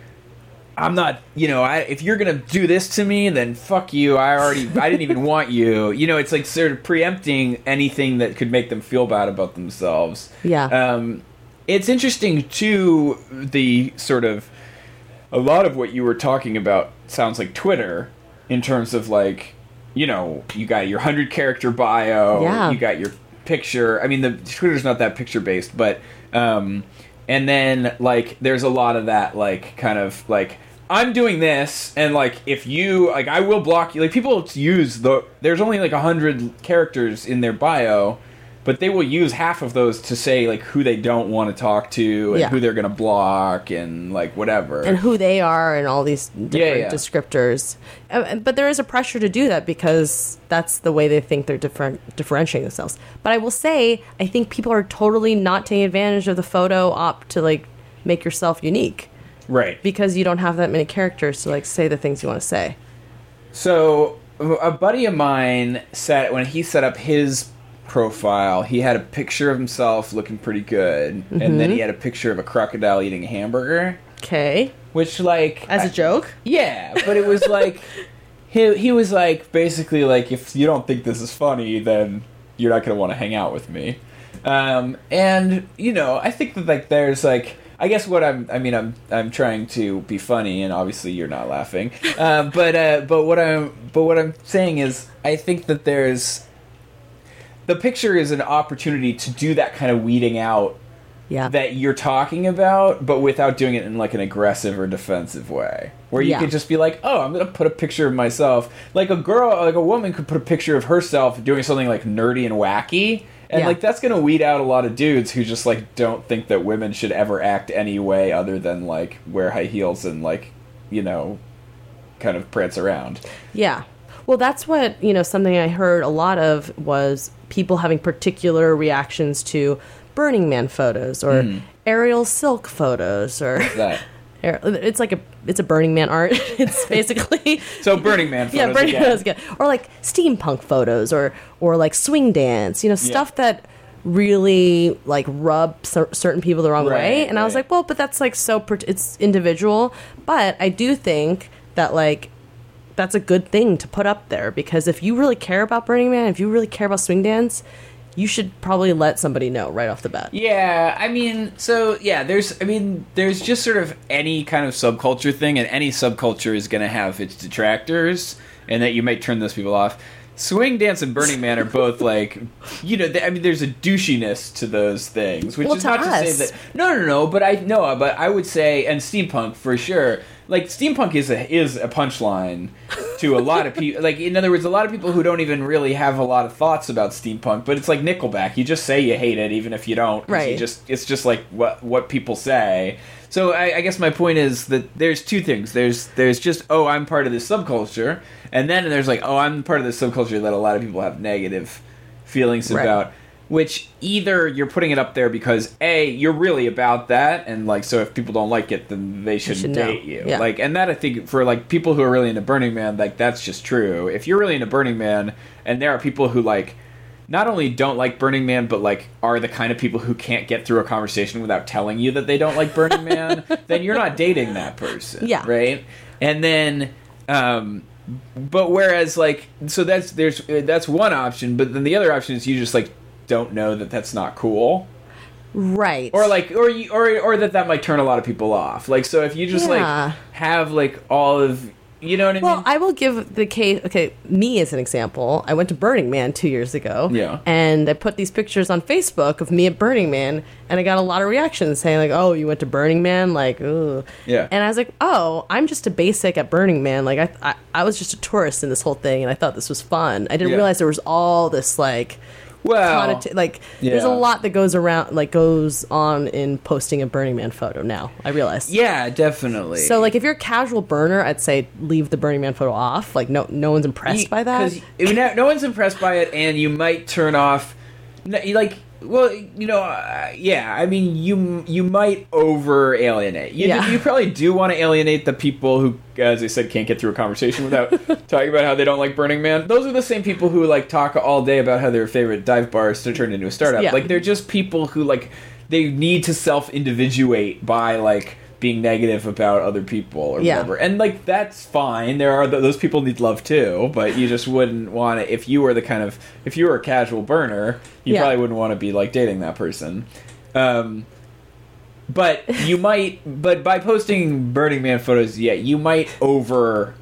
I'm not, you know, I, if you're gonna do this to me, then fuck you. I already, I didn't even <laughs> want you. You know, it's like sort of preempting anything that could make them feel bad about themselves. Yeah. Um, it's interesting too. The sort of a lot of what you were talking about sounds like Twitter in terms of like you know you got your hundred character bio, Yeah. you got your picture. I mean, the Twitter's not that picture based, but um, and then like there's a lot of that like kind of like. I'm doing this, and like if you like, I will block you. Like people use the. There's only like a hundred characters in their bio, but they will use half of those to say like who they don't want to talk to and Yeah. who they're gonna block and like whatever. and who they are and all these different yeah. descriptors. Uh, But there is a pressure to do that because that's the way they think they're different differentiating themselves. But I will say, I think people are totally not taking advantage of the photo op to like make yourself unique right. because you don't have that many characters to like say the things you want to say. So a buddy of mine said when he set up his profile, he had a picture of himself looking pretty good, and Mm-hmm. then he had a picture of a crocodile eating a hamburger, Okay, which like as a I- joke. Yeah, but it was like <laughs> he he was like basically like if you don't think this is funny, then you're not gonna want to hang out with me. Um, and you know, I think that like there's like I guess what I'm I mean I'm I'm trying to be funny, and obviously you're not laughing. Um, but uh, but what I'm but what I'm saying is I think that there's the picture is an opportunity to do that kind of weeding out Yeah, that you're talking about, but without doing it in like an aggressive or defensive way. Where you Yeah. could just be like, "Oh, I'm gonna put a picture of myself." Like a girl, like a woman could put a picture of herself doing something like nerdy and wacky, and Yeah. like that's gonna weed out a lot of dudes who just like don't think that women should ever act any way other than like wear high heels and like, you know, kind of prance around. Yeah. Well, that's what, you know, something I heard a lot of was people having particular reactions to Burning Man photos or hmm. aerial silk photos or That. <laughs> it's like a it's a Burning Man art. <laughs> it's <laughs> basically So Burning Man <laughs> photos yeah, Burning. Man is good. Or like steampunk photos or or like swing dance, you know, stuff that really like rub cer- certain people the wrong way. Right, And I was like, well, but that's like so per- it's individual, but I do think that like that's a good thing to put up there because if you really care about Burning Man, if you really care about swing dance, you should probably let somebody know right off the bat. Yeah, I mean, so yeah, there's, I mean, there's just sort of any kind of subculture thing, and any subculture is going to have its detractors, and that you might turn those people off. Swing Dance and Burning Man are both like, you know, I mean, there's a douchiness to those things, which Well, is not to say that. No, no, no, but I no, but I would say, and steampunk for sure. Like steampunk is a is a punchline to a lot of people. Like in other words, a lot of people who don't even really have a lot of thoughts about steampunk, but it's like Nickelback. You just say you hate it, even if you don't. 'cause You Right. just it's just like what what people say. So I, I guess my point is that there's two things. There's there's just oh I'm part of this subculture, and then there's like oh I'm part of this subculture that a lot of people have negative feelings Right. about. Which either you're putting it up there because a you're really about that, and like so if people don't like it, then they should, should know. date you. Yeah. Like and that I think for like people who are really into Burning Man, like that's just true. If you're really into Burning Man, and there are people who like not only don't like Burning Man, but like are the kind of people who can't get through a conversation without telling you that they don't like Burning Man, <laughs> then you're not dating that person. Yeah. Right. And then, um, but whereas like so that's there's that's one option, but then the other option is you just like don't know that that's not cool Right. or like or you, or or that that might turn a lot of people off like so if you just Yeah. like have like all of you know what i Well, mean Well, I will give the case. Okay, me as an example. I went to Burning Man two years ago. Yeah. And I put these pictures on Facebook of me at Burning Man, and I got a lot of reactions saying like, "Oh, you went to Burning Man?" Like, ooh. Yeah. And I was like, "Oh, I'm just a basic at Burning Man. Like, I I, I was just a tourist in this whole thing, and I thought this was fun. I didn't Yeah. realize there was all this like." Well connota- like there's a lot that goes around like goes on in posting a Burning Man photo now. I realize. yeah definitely So like if you're a casual burner, I'd say leave the Burning Man photo off. Like no no one's impressed by that. no, no one's impressed by it and you might turn off you like well you know uh, yeah i mean you you might over alienate you, Yeah. you probably do want to alienate the people who as i said can't get through a conversation without <laughs> talking about how they don't like burning man those are the same people who like talk all day about how their favorite dive bars to turn into a startup Yeah. like they're just people who like they need to self individuate by like being negative about other people or Yeah. whatever and like that's fine there are th- those people need love too but you just wouldn't want to if you were the kind of if you were a casual burner you Yeah. probably wouldn't want to be like dating that person um but you <laughs> might but by posting Burning Man photos, yeah, you might over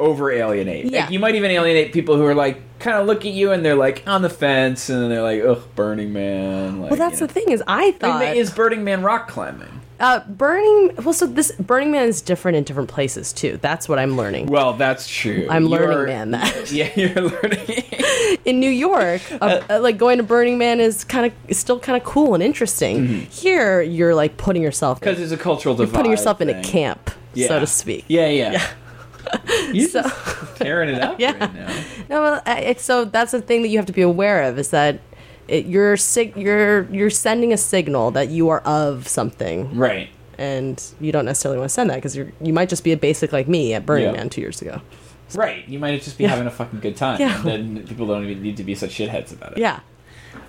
over alienate. Yeah. Like, you might even alienate people who are like kind of look at you and they're like on the fence and then they're like, ugh, Burning Man. Like, well, that's you the thing is, I know. thought I mean, is Burning Man rock climbing? Uh, Burning. Well, so this Burning Man is different in different places too. That's what I'm learning. Well, that's true. I'm learning, You're- man. That <laughs> Yeah, you're learning. <laughs> in New York, uh, uh, like going to Burning Man is kind of still kind of cool and interesting. Here, you're like putting yourself Because it's a cultural divide. putting yourself in a camp, Yeah. so to speak. Yeah, yeah. yeah. <laughs> You're So- just tearing it up Yeah. right now. No, well, uh, it's so that's the thing that you have to be aware of is that it, you're sig- you're you're sending a signal that you are of something, Right. and you don't necessarily want to send that because you you might just be a basic like me at Burning Yeah. Man two years ago. Right. You might just be Yeah. having a fucking good time. Yeah. And then people don't even need to be such shitheads about it. Yeah,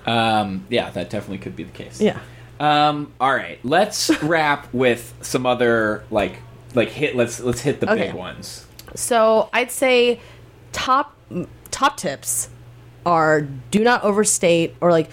Um, yeah, that definitely could be the case. yeah. Um, all right. Let's <laughs> wrap with some other like like hit let's let's hit the Okay. big ones. So I'd say top top tips are do not overstate or like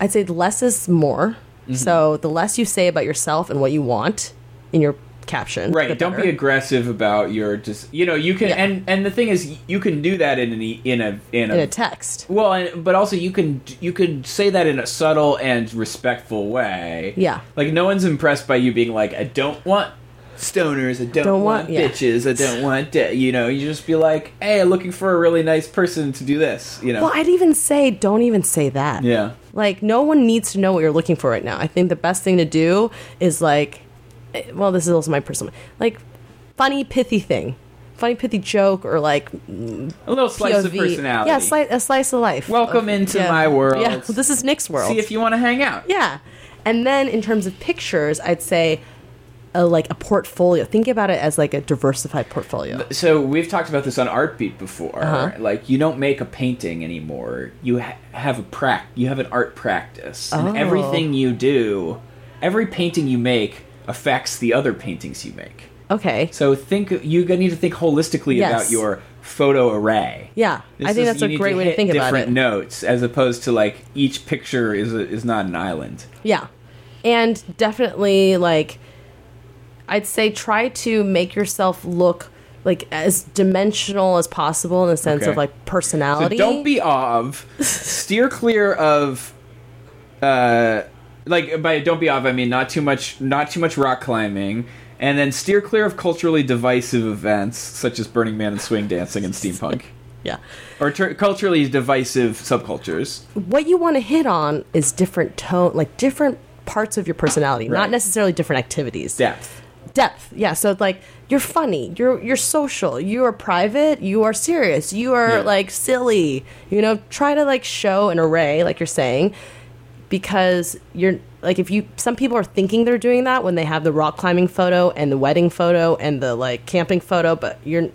I'd say less is more. Mm-hmm. So the less you say about yourself and what you want in your caption, Right. Don't be aggressive about your just you know, you can Yeah. and and the thing is you can do that in an in a in a, in a text. well, and, but also you can you can say that in a subtle and respectful way. Yeah. Like no one's impressed by you being like, I don't want stoners, I don't, Don't want, want- yeah. bitches, I don't want de-. you know. You just be like, hey, I'm looking for a really nice person to do this. You know. Well, I'd even say don't even say that. yeah. Like no one needs to know what you're looking for right now. I think the best thing to do is like eh, well, this is also my personal like funny pithy thing. Funny pithy joke or like A little slice of personality. Yeah, slice, a slice of life. Welcome Of- into yeah. my world. Yeah, <laughs> this is Nick's world. See if you want to hang out. yeah. And then in terms of pictures, I'd say a, like a portfolio. Think about it as like a diversified portfolio. So we've talked about this on Artbeat before. Uh-huh. Like you don't make a painting anymore. You ha- have a prac. You have an art practice, and Oh. everything you do, every painting you make affects the other paintings you make. Okay. So think you need to think holistically Yes. about your photo array. Yeah, This I think is- that's a great way to think about it. different notes as opposed to like each picture is a, is not an island. Yeah. And definitely like I'd say try to make yourself look like as dimensional as possible in the sense Okay. of like So personality. don't be of. <laughs> Steer clear of. Uh, like by don't be off. I mean not too much, not too much rock climbing, and then steer clear of culturally divisive events such as Burning Man and swing dancing and steampunk, <laughs> yeah. or ter- culturally divisive subcultures. What you want to hit on is different tone like different parts of your personality, Right. not necessarily different activities. Depth. Depth. Yeah, so it's like you're funny, you're you're social, you are private, you are serious, you are Yeah. like silly. You know, try to like show an array like you're saying because you're like if you some people are thinking they're doing that when they have the rock climbing photo and the wedding photo and the like camping photo but you're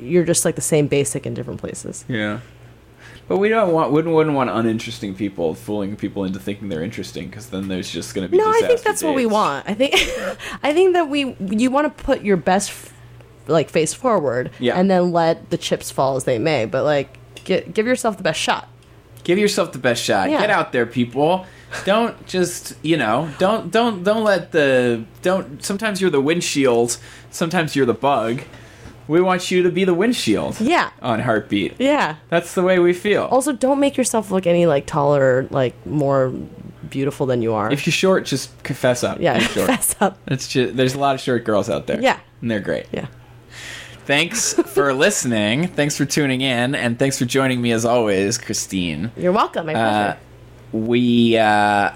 you're just like the same basic in different places Yeah. But we don't want wouldn't wouldn't want uninteresting people fooling people into thinking they're interesting because then there's just going to be no i think that's what we want. I think <laughs> i think that we you want to put your best f- like face forward Yeah. and then let the chips fall as they may but like get, give yourself the best shot. Give yourself the best shot. Yeah. get out there people. Don't just you know don't don't don't let the don't sometimes you're the windshield sometimes you're the bug we want you to be the windshield yeah. on heartbeat. Yeah. That's the way we feel. Also don't make yourself look any like taller like more beautiful than you are. If you're short just confess up. Yeah you're short. fess up. It's just there's a lot of short girls out there. Yeah. and they're great. Yeah. Thanks <laughs> for listening. Thanks for tuning in. And thanks for joining me as always christine. You're welcome. My pleasure Uh, we uh,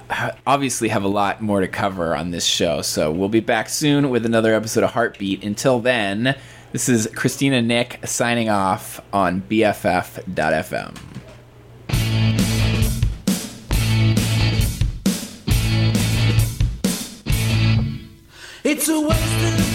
obviously have a lot more to cover on this show, so we'll be back soon with another episode of Heartbeat. Until then, this is Christina Nick signing off on BFF.fm. It's a waste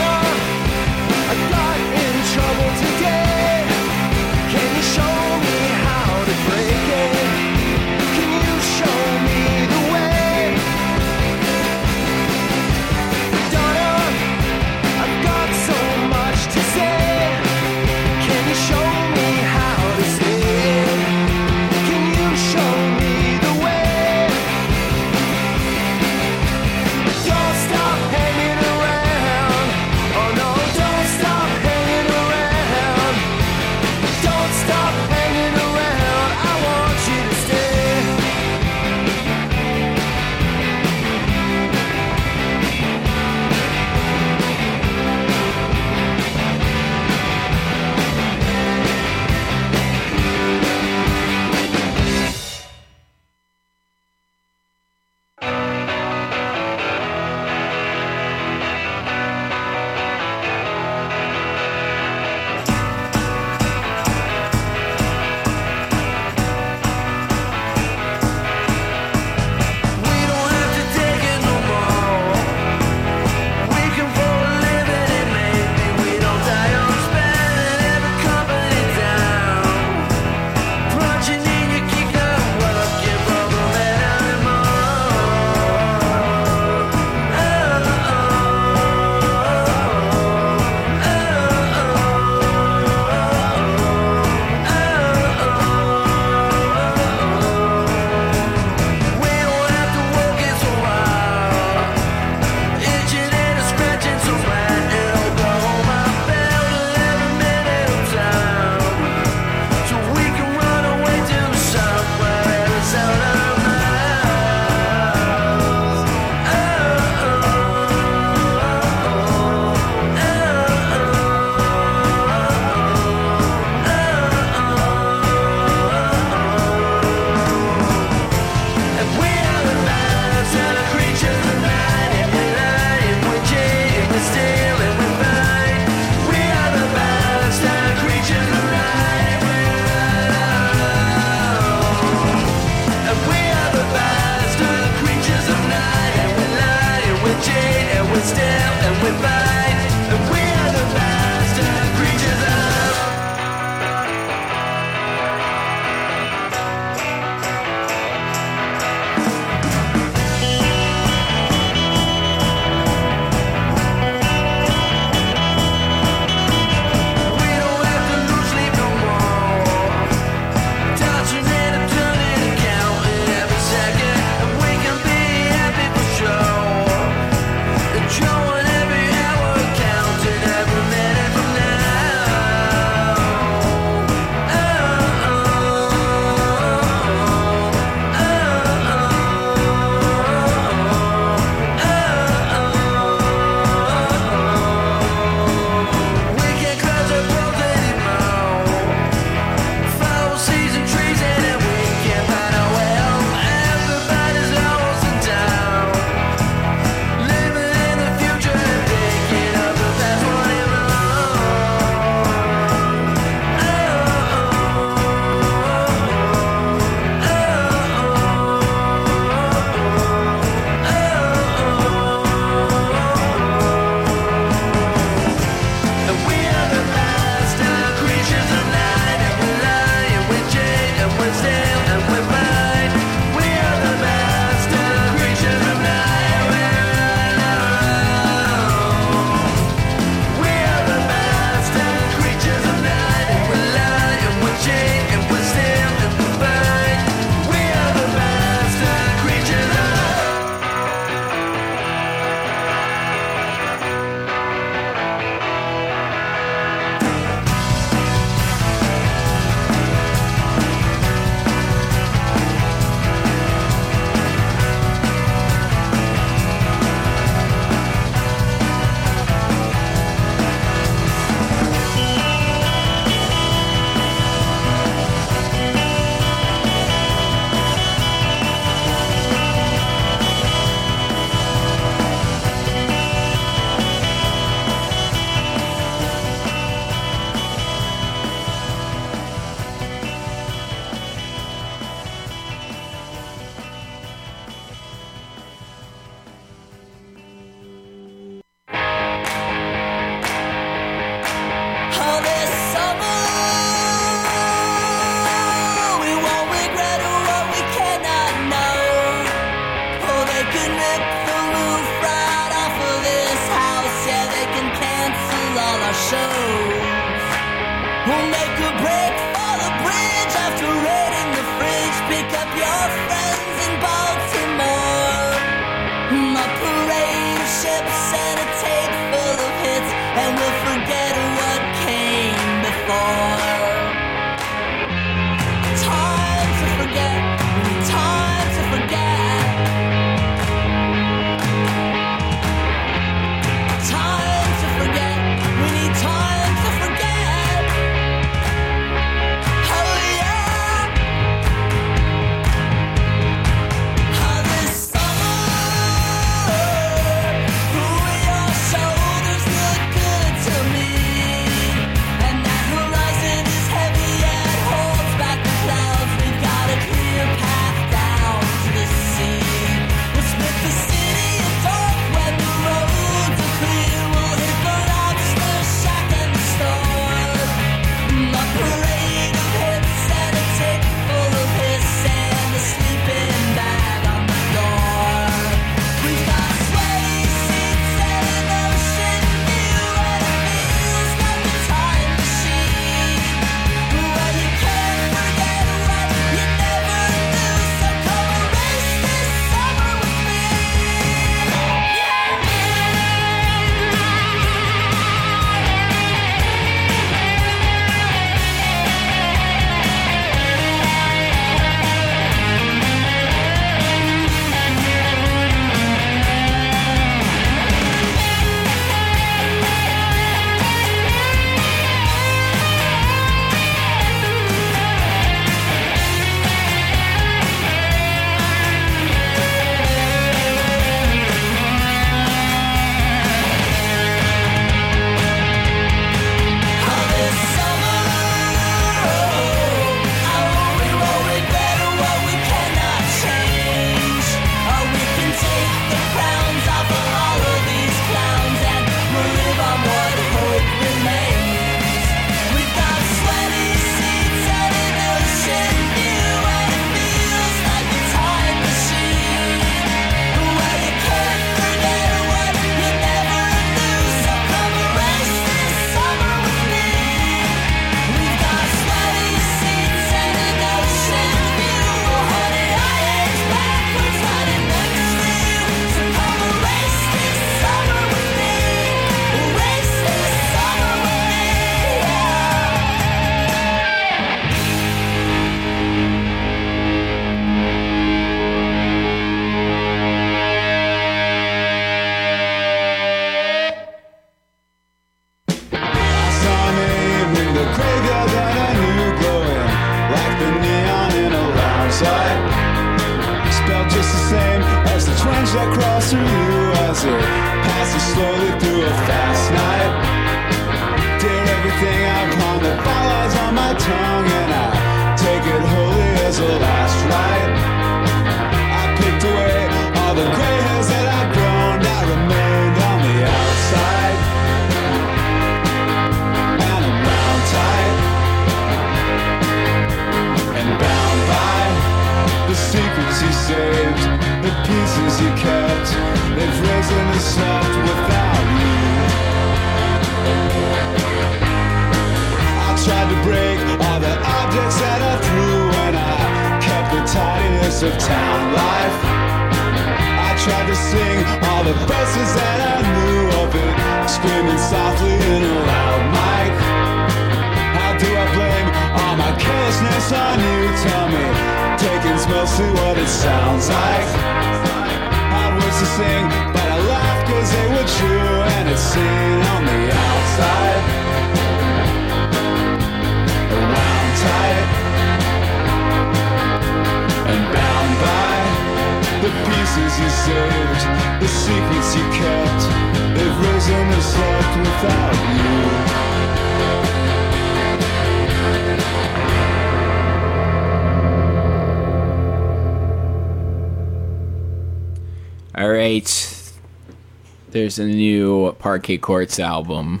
there's a new Parquet Courts album,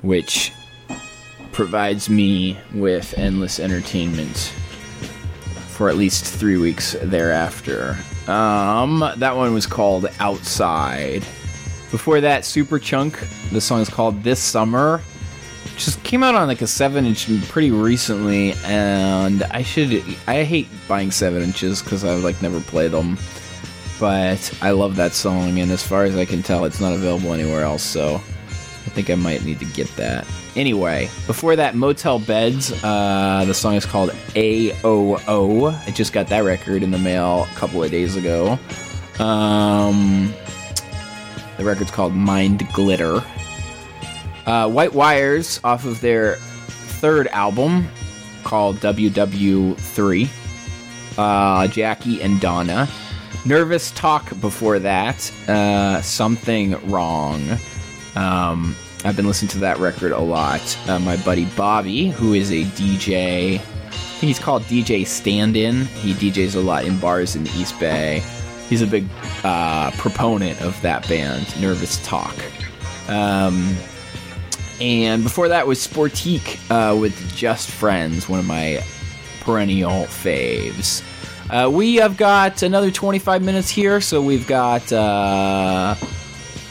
which provides me with endless entertainment for at least three weeks thereafter. Um, that one was called Outside. Before that, Superchunk. The song is called This Summer. Just came out on like a seven inch pretty recently, and I should I hate buying seven inches because I've like never played them. But I love that song, and as far as I can tell, it's not available anywhere else. So I think I might need to get that. Anyway, before that, Motel Beds. Uh, the song is called AOO. I just got that record in the mail a couple of days ago. Um, the record's called Mind Glitter. Uh, White Wires off of their third album called WW3. Uh, Jackie and Donna. Nervous Talk before that. Uh, Something Wrong. Um, I've been listening to that record a lot. Uh, my buddy Bobby, who is a DJ, he's called DJ Stand In. He DJs a lot in bars in the East Bay. He's a big uh, proponent of that band, Nervous Talk. Um, and before that was Sportique uh, with Just Friends, one of my perennial faves. Uh, we have got another 25 minutes here, so we've got uh,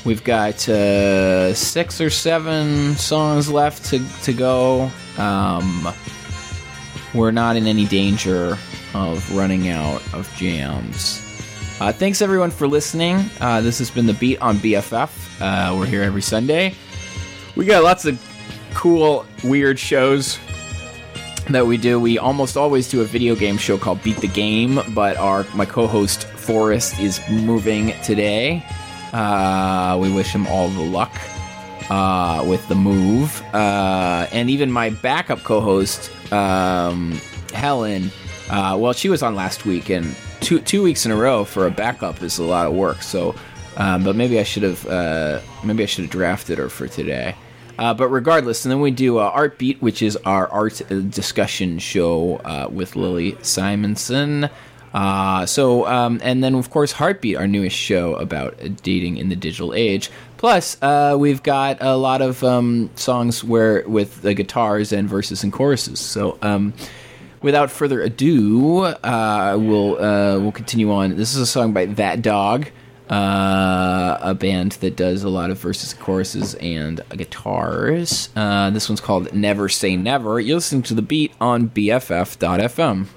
we've got uh, six or seven songs left to to go. Um, we're not in any danger of running out of jams. Uh, thanks everyone for listening. Uh, this has been the Beat on BFF. Uh, we're here every Sunday. We got lots of cool, weird shows that we do. We almost always do a video game show called Beat the Game, but our my co-host Forrest is moving today. Uh, we wish him all the luck uh, with the move, uh, and even my backup co-host um, Helen. Uh, well, she was on last week, and two two weeks in a row for a backup is a lot of work. So, um, but maybe I should have uh, maybe I should have drafted her for today. Uh, but regardless, and then we do uh, Art Beat, which is our art uh, discussion show uh, with Lily Simonson. Uh, so, um, and then of course, Heartbeat, our newest show about uh, dating in the digital age. Plus, we've got a lot of um, songs where with the guitars and verses and choruses. So, um, without further ado, we'll we'll continue on. This is a song by That Dog, uh, a band that does a lot of verses, choruses, and guitars. Uh, this one's called Never Say Never. You're listening to the beat on BFF.fm.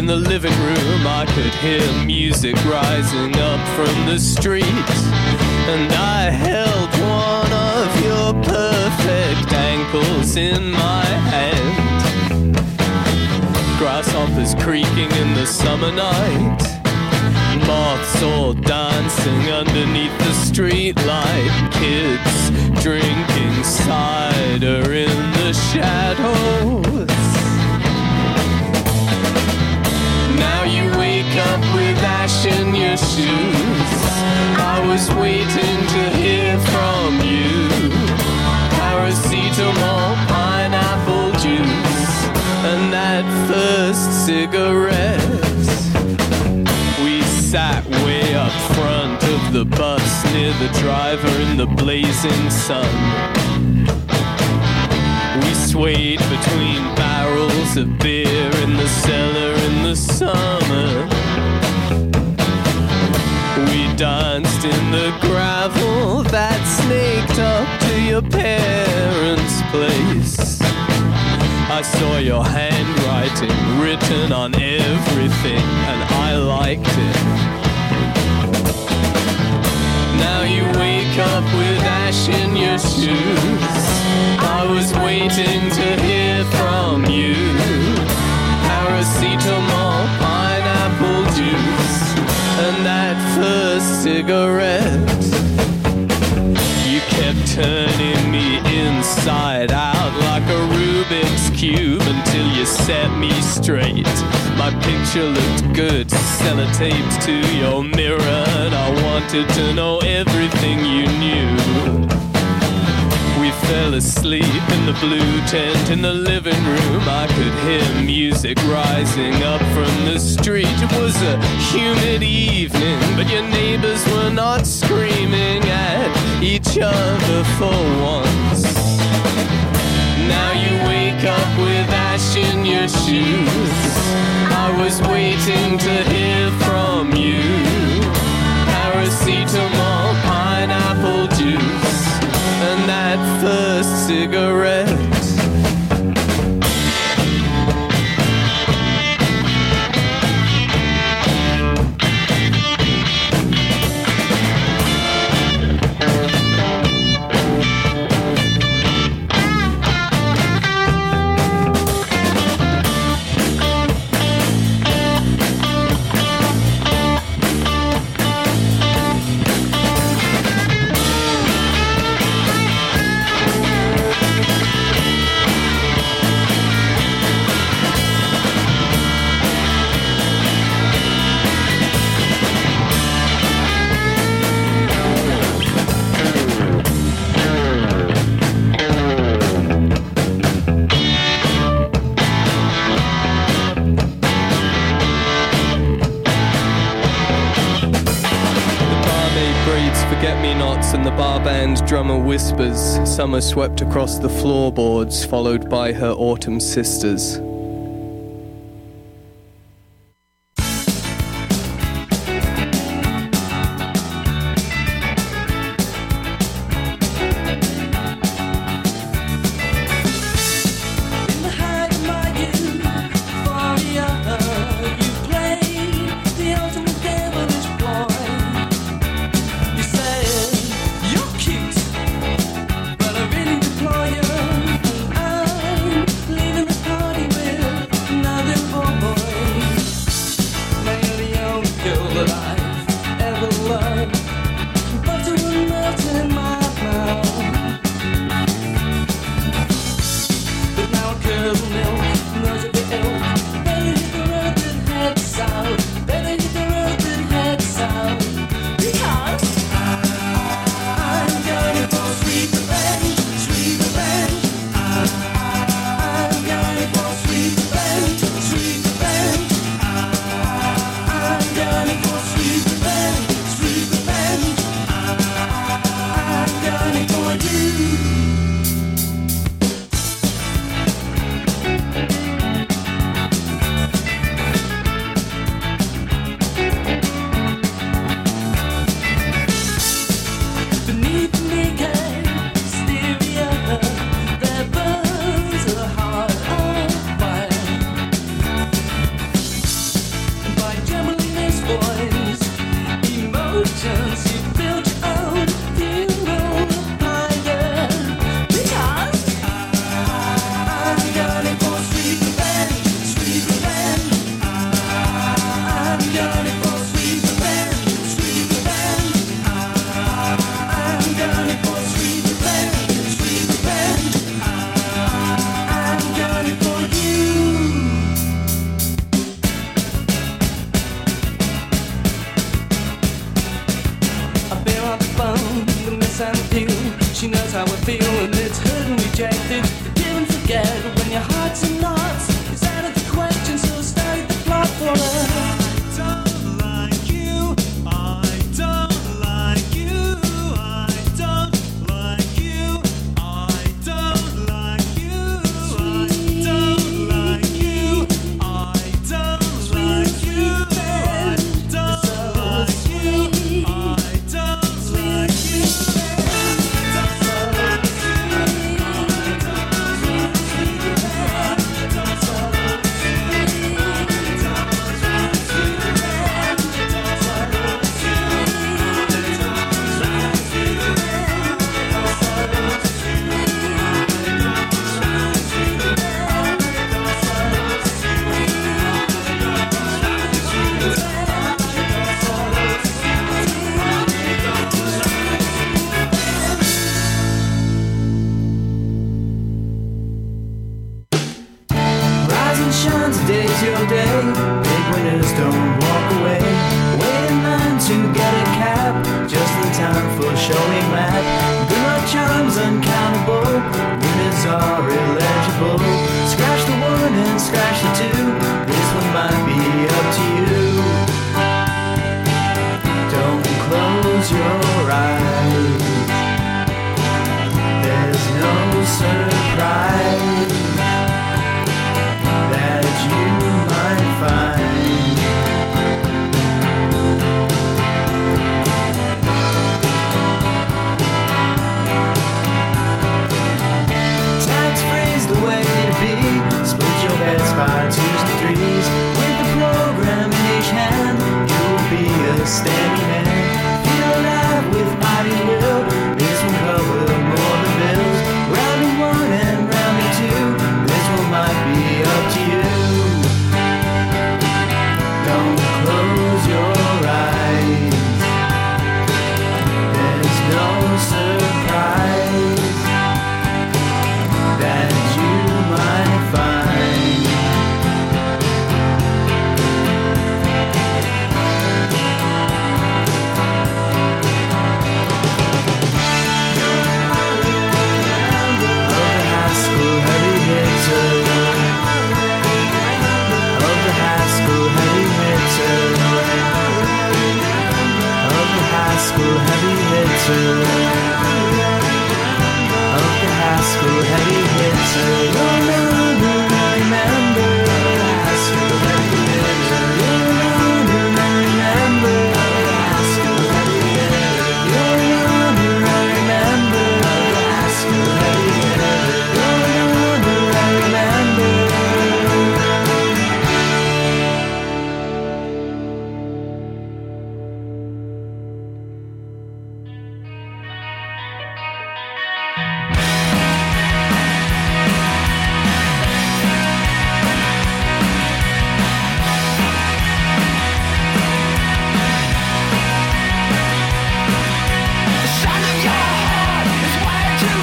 in the living room. I could hear music rising up from the street. And I held one of your perfect ankles in my hand. Grasshoppers creaking in the summer night. Moths all dancing underneath the streetlight. Kids drinking cider in the shadows. Up with ash in your shoes. I was waiting to hear from you. Paracetamol, pineapple juice, and that first cigarette. We sat way up front of the bus near the driver in the blazing sun. We swayed between barrels of beer in the cellar in the summer. Danced in the gravel that snaked up to your parents' place. I saw your handwriting written on everything, and I liked it. Now you wake up with ash in your shoes. I was waiting to hear from you. Paracetamol, that first cigarette. You kept turning me inside out like a Rubik's Cube until you set me straight. My picture looked good, sellotaped to your mirror, and I wanted to know everything you knew. Fell asleep in the blue tent in the living room. I could hear music rising up from the street. It was a humid evening, but your neighbors were not screaming at each other for once. Now you wake up with ash in your shoes. I was waiting to hear from you. Paracetamol, pineapple juice, and that first cigarette. Drummer whispers. Summer swept across the floorboards, followed by her autumn sisters.